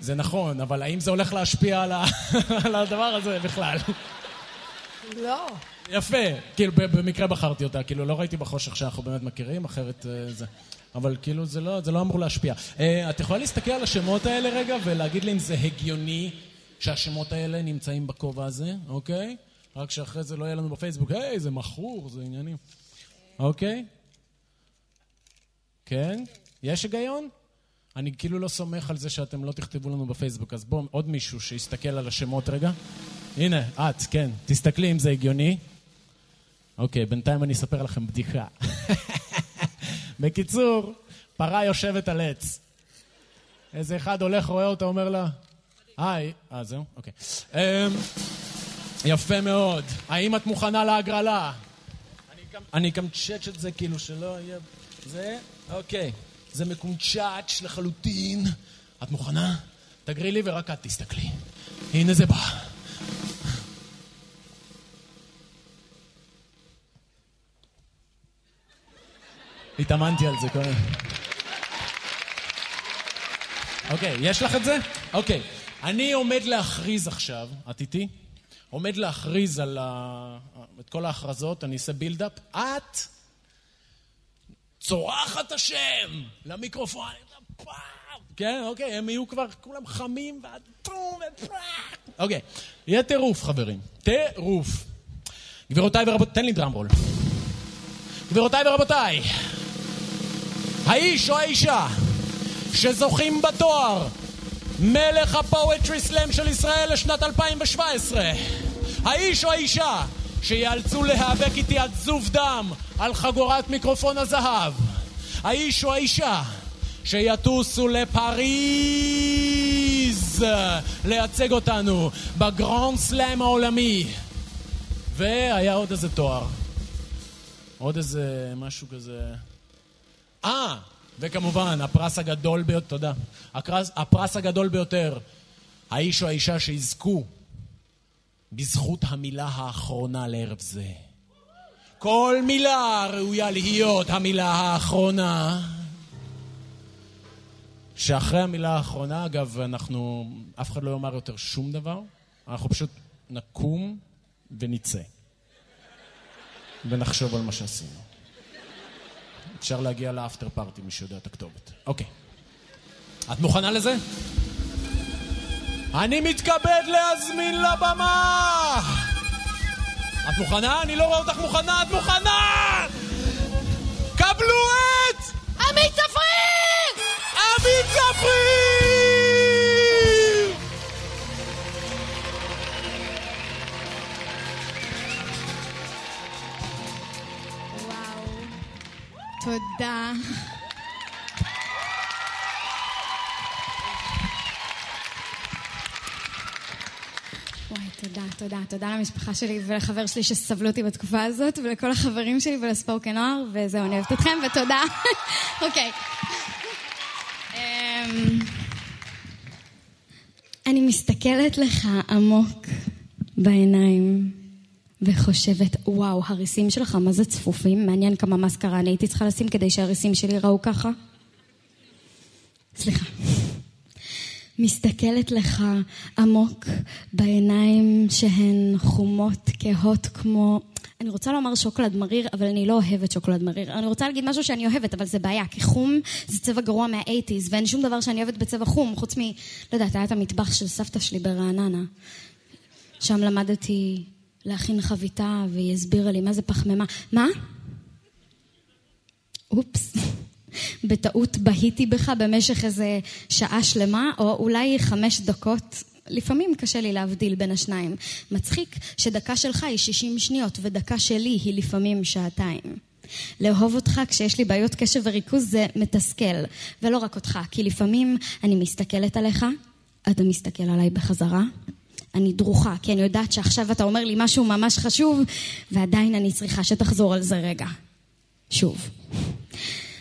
זה נכון, אבל האם זה הולך להשפיע על, ה... [LAUGHS] על הדבר הזה בכלל? לא. יפה, כאילו במקרה בחרתי אותה, כאילו לא ראיתי בחושך שאנחנו באמת מכירים, אחרת uh, זה... אבל כאילו זה לא, זה לא אמור להשפיע. Uh, את יכולה להסתכל על השמות האלה רגע ולהגיד לי אם זה הגיוני שהשמות האלה נמצאים בכובע הזה, אוקיי? רק שאחרי זה לא יהיה לנו בפייסבוק, היי, זה מכור, זה עניינים. אוקיי? כן? יש היגיון? אני כאילו לא סומך על זה שאתם לא תכתבו לנו בפייסבוק, אז בואו, עוד מישהו שיסתכל על השמות רגע. הנה, את, כן, תסתכלי אם זה הגיוני. אוקיי, בינתיים אני אספר לכם בדיחה. בקיצור, פרה יושבת על עץ. איזה אחד הולך, רואה אותה, אומר לה, היי, אה, זהו? אוקיי. Um, יפה מאוד. האם את מוכנה להגרלה? אני צ'אץ' את זה כאילו שלא יהיה... זה? אוקיי. זה מקונצ'אץ' לחלוטין. את מוכנה? תגרי לי ורק את תסתכלי. הנה זה בא. התאמנתי על זה קודם. אוקיי, יש לך את זה? אוקיי. אני עומד להכריז עכשיו, את איתי? עומד להכריז על ה... את כל ההכרזות, אני אעשה בילדאפ. את צורחת השם למיקרופון. כן, אוקיי, הם יהיו כבר כולם חמים, ואת פום ופרח. אוקיי, יהיה טירוף, חברים. טירוף. גבירותיי ורבותיי, תן לי דרמרול. גבירותיי ורבותיי, האיש או האישה שזוכים בתואר מלך הפואטרי סלאם של ישראל לשנת 2017, האיש או האישה שיאלצו להיאבק איתי עד זוב דם על חגורת מיקרופון הזהב, האיש או האישה שיטוסו לפריז לייצג אותנו ב grand slam העולמי. והיה עוד איזה תואר. עוד איזה משהו כזה... אה, וכמובן, הפרס הגדול ביותר, תודה. הפרס, הפרס הגדול ביותר, האיש או האישה שיזכו בזכות המילה האחרונה לערב זה. כל מילה ראויה להיות המילה האחרונה. שאחרי המילה האחרונה, אגב, אנחנו, אף אחד לא יאמר יותר שום דבר, אנחנו פשוט נקום ונצא. ונחשוב על מה שעשינו. אפשר להגיע לאפטר פארטי, מי שיודע את הכתובת. אוקיי. את מוכנה לזה? אני מתכבד להזמין לבמה! את מוכנה? אני לא רואה אותך מוכנה, את מוכנה! קבלו את... עמית צפריר! עמית צפריר! תודה. וואי, תודה, תודה. תודה למשפחה שלי ולחבר שלי שסבלו אותי בתקופה הזאת, ולכל החברים שלי ולספורקי נוער, וזהו, אני אוהבת אתכם, ותודה. [LAUGHS] אוקיי. אמ, אני מסתכלת לך עמוק בעיניים וחושבת, וואו, הריסים שלך מה זה צפופים? מעניין כמה מסקרה אני הייתי צריכה לשים כדי שהריסים שלי ראו ככה. סליחה. מסתכלת לך עמוק בעיניים שהן חומות, כהות כמו... אני רוצה לומר שוקולד מריר, אבל אני לא אוהבת שוקולד מריר. אני רוצה להגיד משהו שאני אוהבת, אבל זה בעיה, כי חום זה צבע גרוע מהאייטיז, ואין שום דבר שאני אוהבת בצבע חום, חוץ מ... לא יודעת, היה את המטבח של סבתא שלי ברעננה. שם למדתי להכין חביתה, והיא הסבירה לי מה זה פחמימה. מה? אופס. בטעות בהיתי בך במשך איזה שעה שלמה, או אולי חמש דקות. לפעמים קשה לי להבדיל בין השניים. מצחיק שדקה שלך היא 60 שניות, ודקה שלי היא לפעמים שעתיים. לאהוב אותך כשיש לי בעיות קשב וריכוז זה מתסכל, ולא רק אותך, כי לפעמים אני מסתכלת עליך, אתה מסתכל עליי בחזרה, אני דרוכה, כי אני יודעת שעכשיו אתה אומר לי משהו ממש חשוב, ועדיין אני צריכה שתחזור על זה רגע. שוב.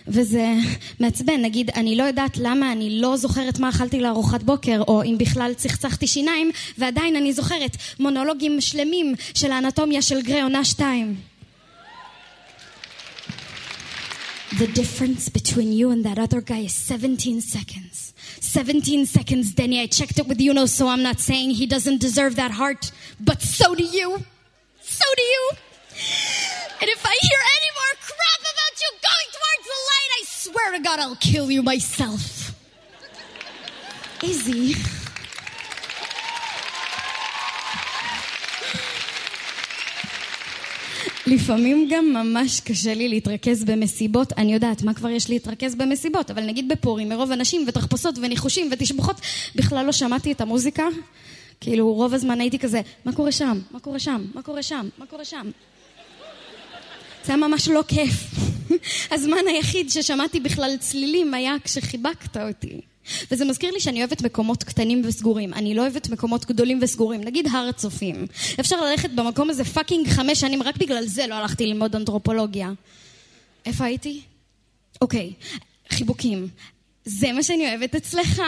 וזה מעצבן, נגיד, אני לא יודעת למה אני לא זוכרת מה אכלתי לארוחת בוקר, או אם בכלל צחצחתי שיניים, ועדיין אני זוכרת מונולוגים שלמים של האנטומיה של גרי עונה שתיים. The difference between you and that other guy is 17 seconds. 17 seconds, Denny. I checked it with Yuno, so I'm not saying he doesn't deserve that heart, but so do you. So do you. And if I hear any more crap about you going towards the light, I swear to God I'll kill you myself. Izzy. לפעמים גם ממש קשה לי להתרכז במסיבות. אני יודעת מה כבר יש להתרכז במסיבות, אבל נגיד בפורים, מרוב אנשים ותחפושות וניחושים ותשבחות, בכלל לא שמעתי את המוזיקה. כאילו, רוב הזמן הייתי כזה, מה קורה שם? מה קורה שם? מה קורה שם? מה קורה שם? זה היה ממש לא כיף. [LAUGHS] הזמן היחיד ששמעתי בכלל צלילים היה כשחיבקת אותי. וזה מזכיר לי שאני אוהבת מקומות קטנים וסגורים. אני לא אוהבת מקומות גדולים וסגורים. נגיד הר הצופים. אפשר ללכת במקום הזה fucking חמש שנים, רק בגלל זה לא הלכתי ללמוד אנתרופולוגיה. איפה הייתי? אוקיי, חיבוקים. זה מה שאני אוהבת אצלך.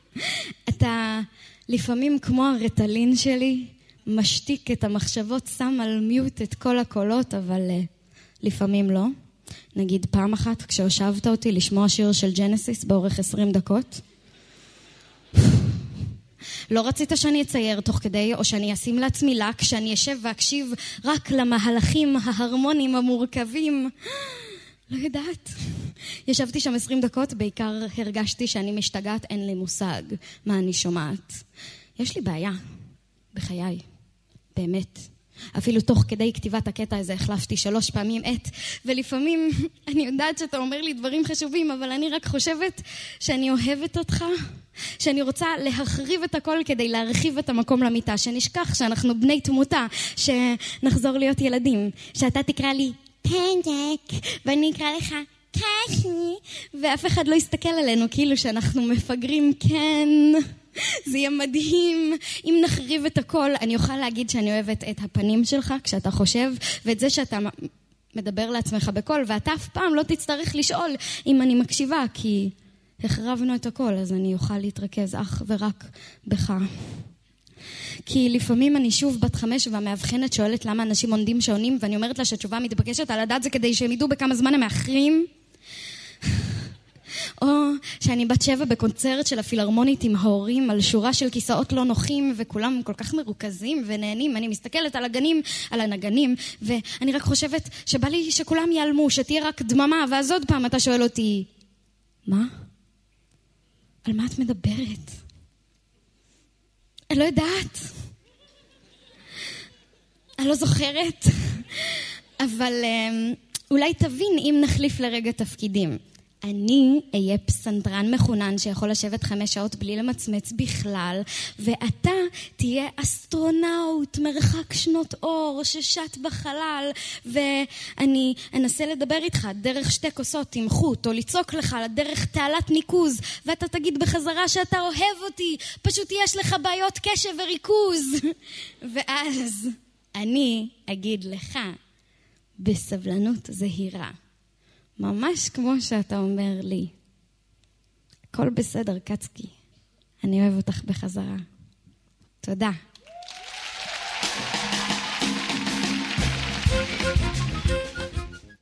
[LAUGHS] אתה לפעמים כמו הריטלין שלי, משתיק את המחשבות, שם על mute את כל הקולות, אבל uh, לפעמים לא. נגיד פעם אחת כשהושבת אותי לשמוע שיר של ג'נסיס באורך 20 דקות. לא רצית שאני אצייר תוך כדי, או שאני אשים לעצמי לק, שאני אשב ואקשיב רק למהלכים ההרמוניים המורכבים. לא יודעת. ישבתי שם עשרים דקות, בעיקר הרגשתי שאני משתגעת, אין לי מושג מה אני שומעת. יש לי בעיה בחיי, באמת. אפילו תוך כדי כתיבת הקטע הזה החלפתי שלוש פעמים עט, ולפעמים [LAUGHS] אני יודעת שאתה אומר לי דברים חשובים, אבל אני רק חושבת שאני אוהבת אותך, שאני רוצה להחריב את הכל כדי להרחיב את המקום למיטה, שנשכח שאנחנו בני תמותה, שנחזור להיות ילדים, שאתה תקרא לי פנדק, ואני אקרא לך קשי, ואף אחד לא יסתכל עלינו כאילו שאנחנו מפגרים, כן. זה יהיה מדהים. אם נחריב את הכל, אני אוכל להגיד שאני אוהבת את הפנים שלך כשאתה חושב, ואת זה שאתה מדבר לעצמך בקול, ואתה אף פעם לא תצטרך לשאול אם אני מקשיבה, כי החרבנו את הכל, אז אני אוכל להתרכז אך ורק בך. כי לפעמים אני שוב בת חמש והמאבחנת שואלת למה אנשים עונדים שעונים ואני אומרת לה שהתשובה המתבקשת על הדעת זה כדי שהם ידעו בכמה זמן הם מאחרים או שאני בת שבע בקונצרט של הפילהרמונית עם ההורים על שורה של כיסאות לא נוחים וכולם כל כך מרוכזים ונהנים. אני מסתכלת על הגנים, על הנגנים, ואני רק חושבת שבא לי שכולם ייעלמו, שתהיה רק דממה, ואז עוד פעם אתה שואל אותי, מה? על מה את מדברת? אני לא יודעת. אני לא זוכרת, [LAUGHS] אבל אמ, אולי תבין אם נחליף לרגע תפקידים. אני אהיה פסנתרן מחונן שיכול לשבת חמש שעות בלי למצמץ בכלל, ואתה תהיה אסטרונאוט מרחק שנות אור ששט בחלל, ואני אנסה לדבר איתך דרך שתי כוסות עם חוט, או לצעוק לך דרך תעלת ניקוז, ואתה תגיד בחזרה שאתה אוהב אותי, פשוט יש לך בעיות קשב וריכוז. [LAUGHS] ואז אני אגיד לך בסבלנות זהירה. ממש כמו שאתה אומר לי. הכל בסדר, קצקי. אני אוהב אותך בחזרה. תודה.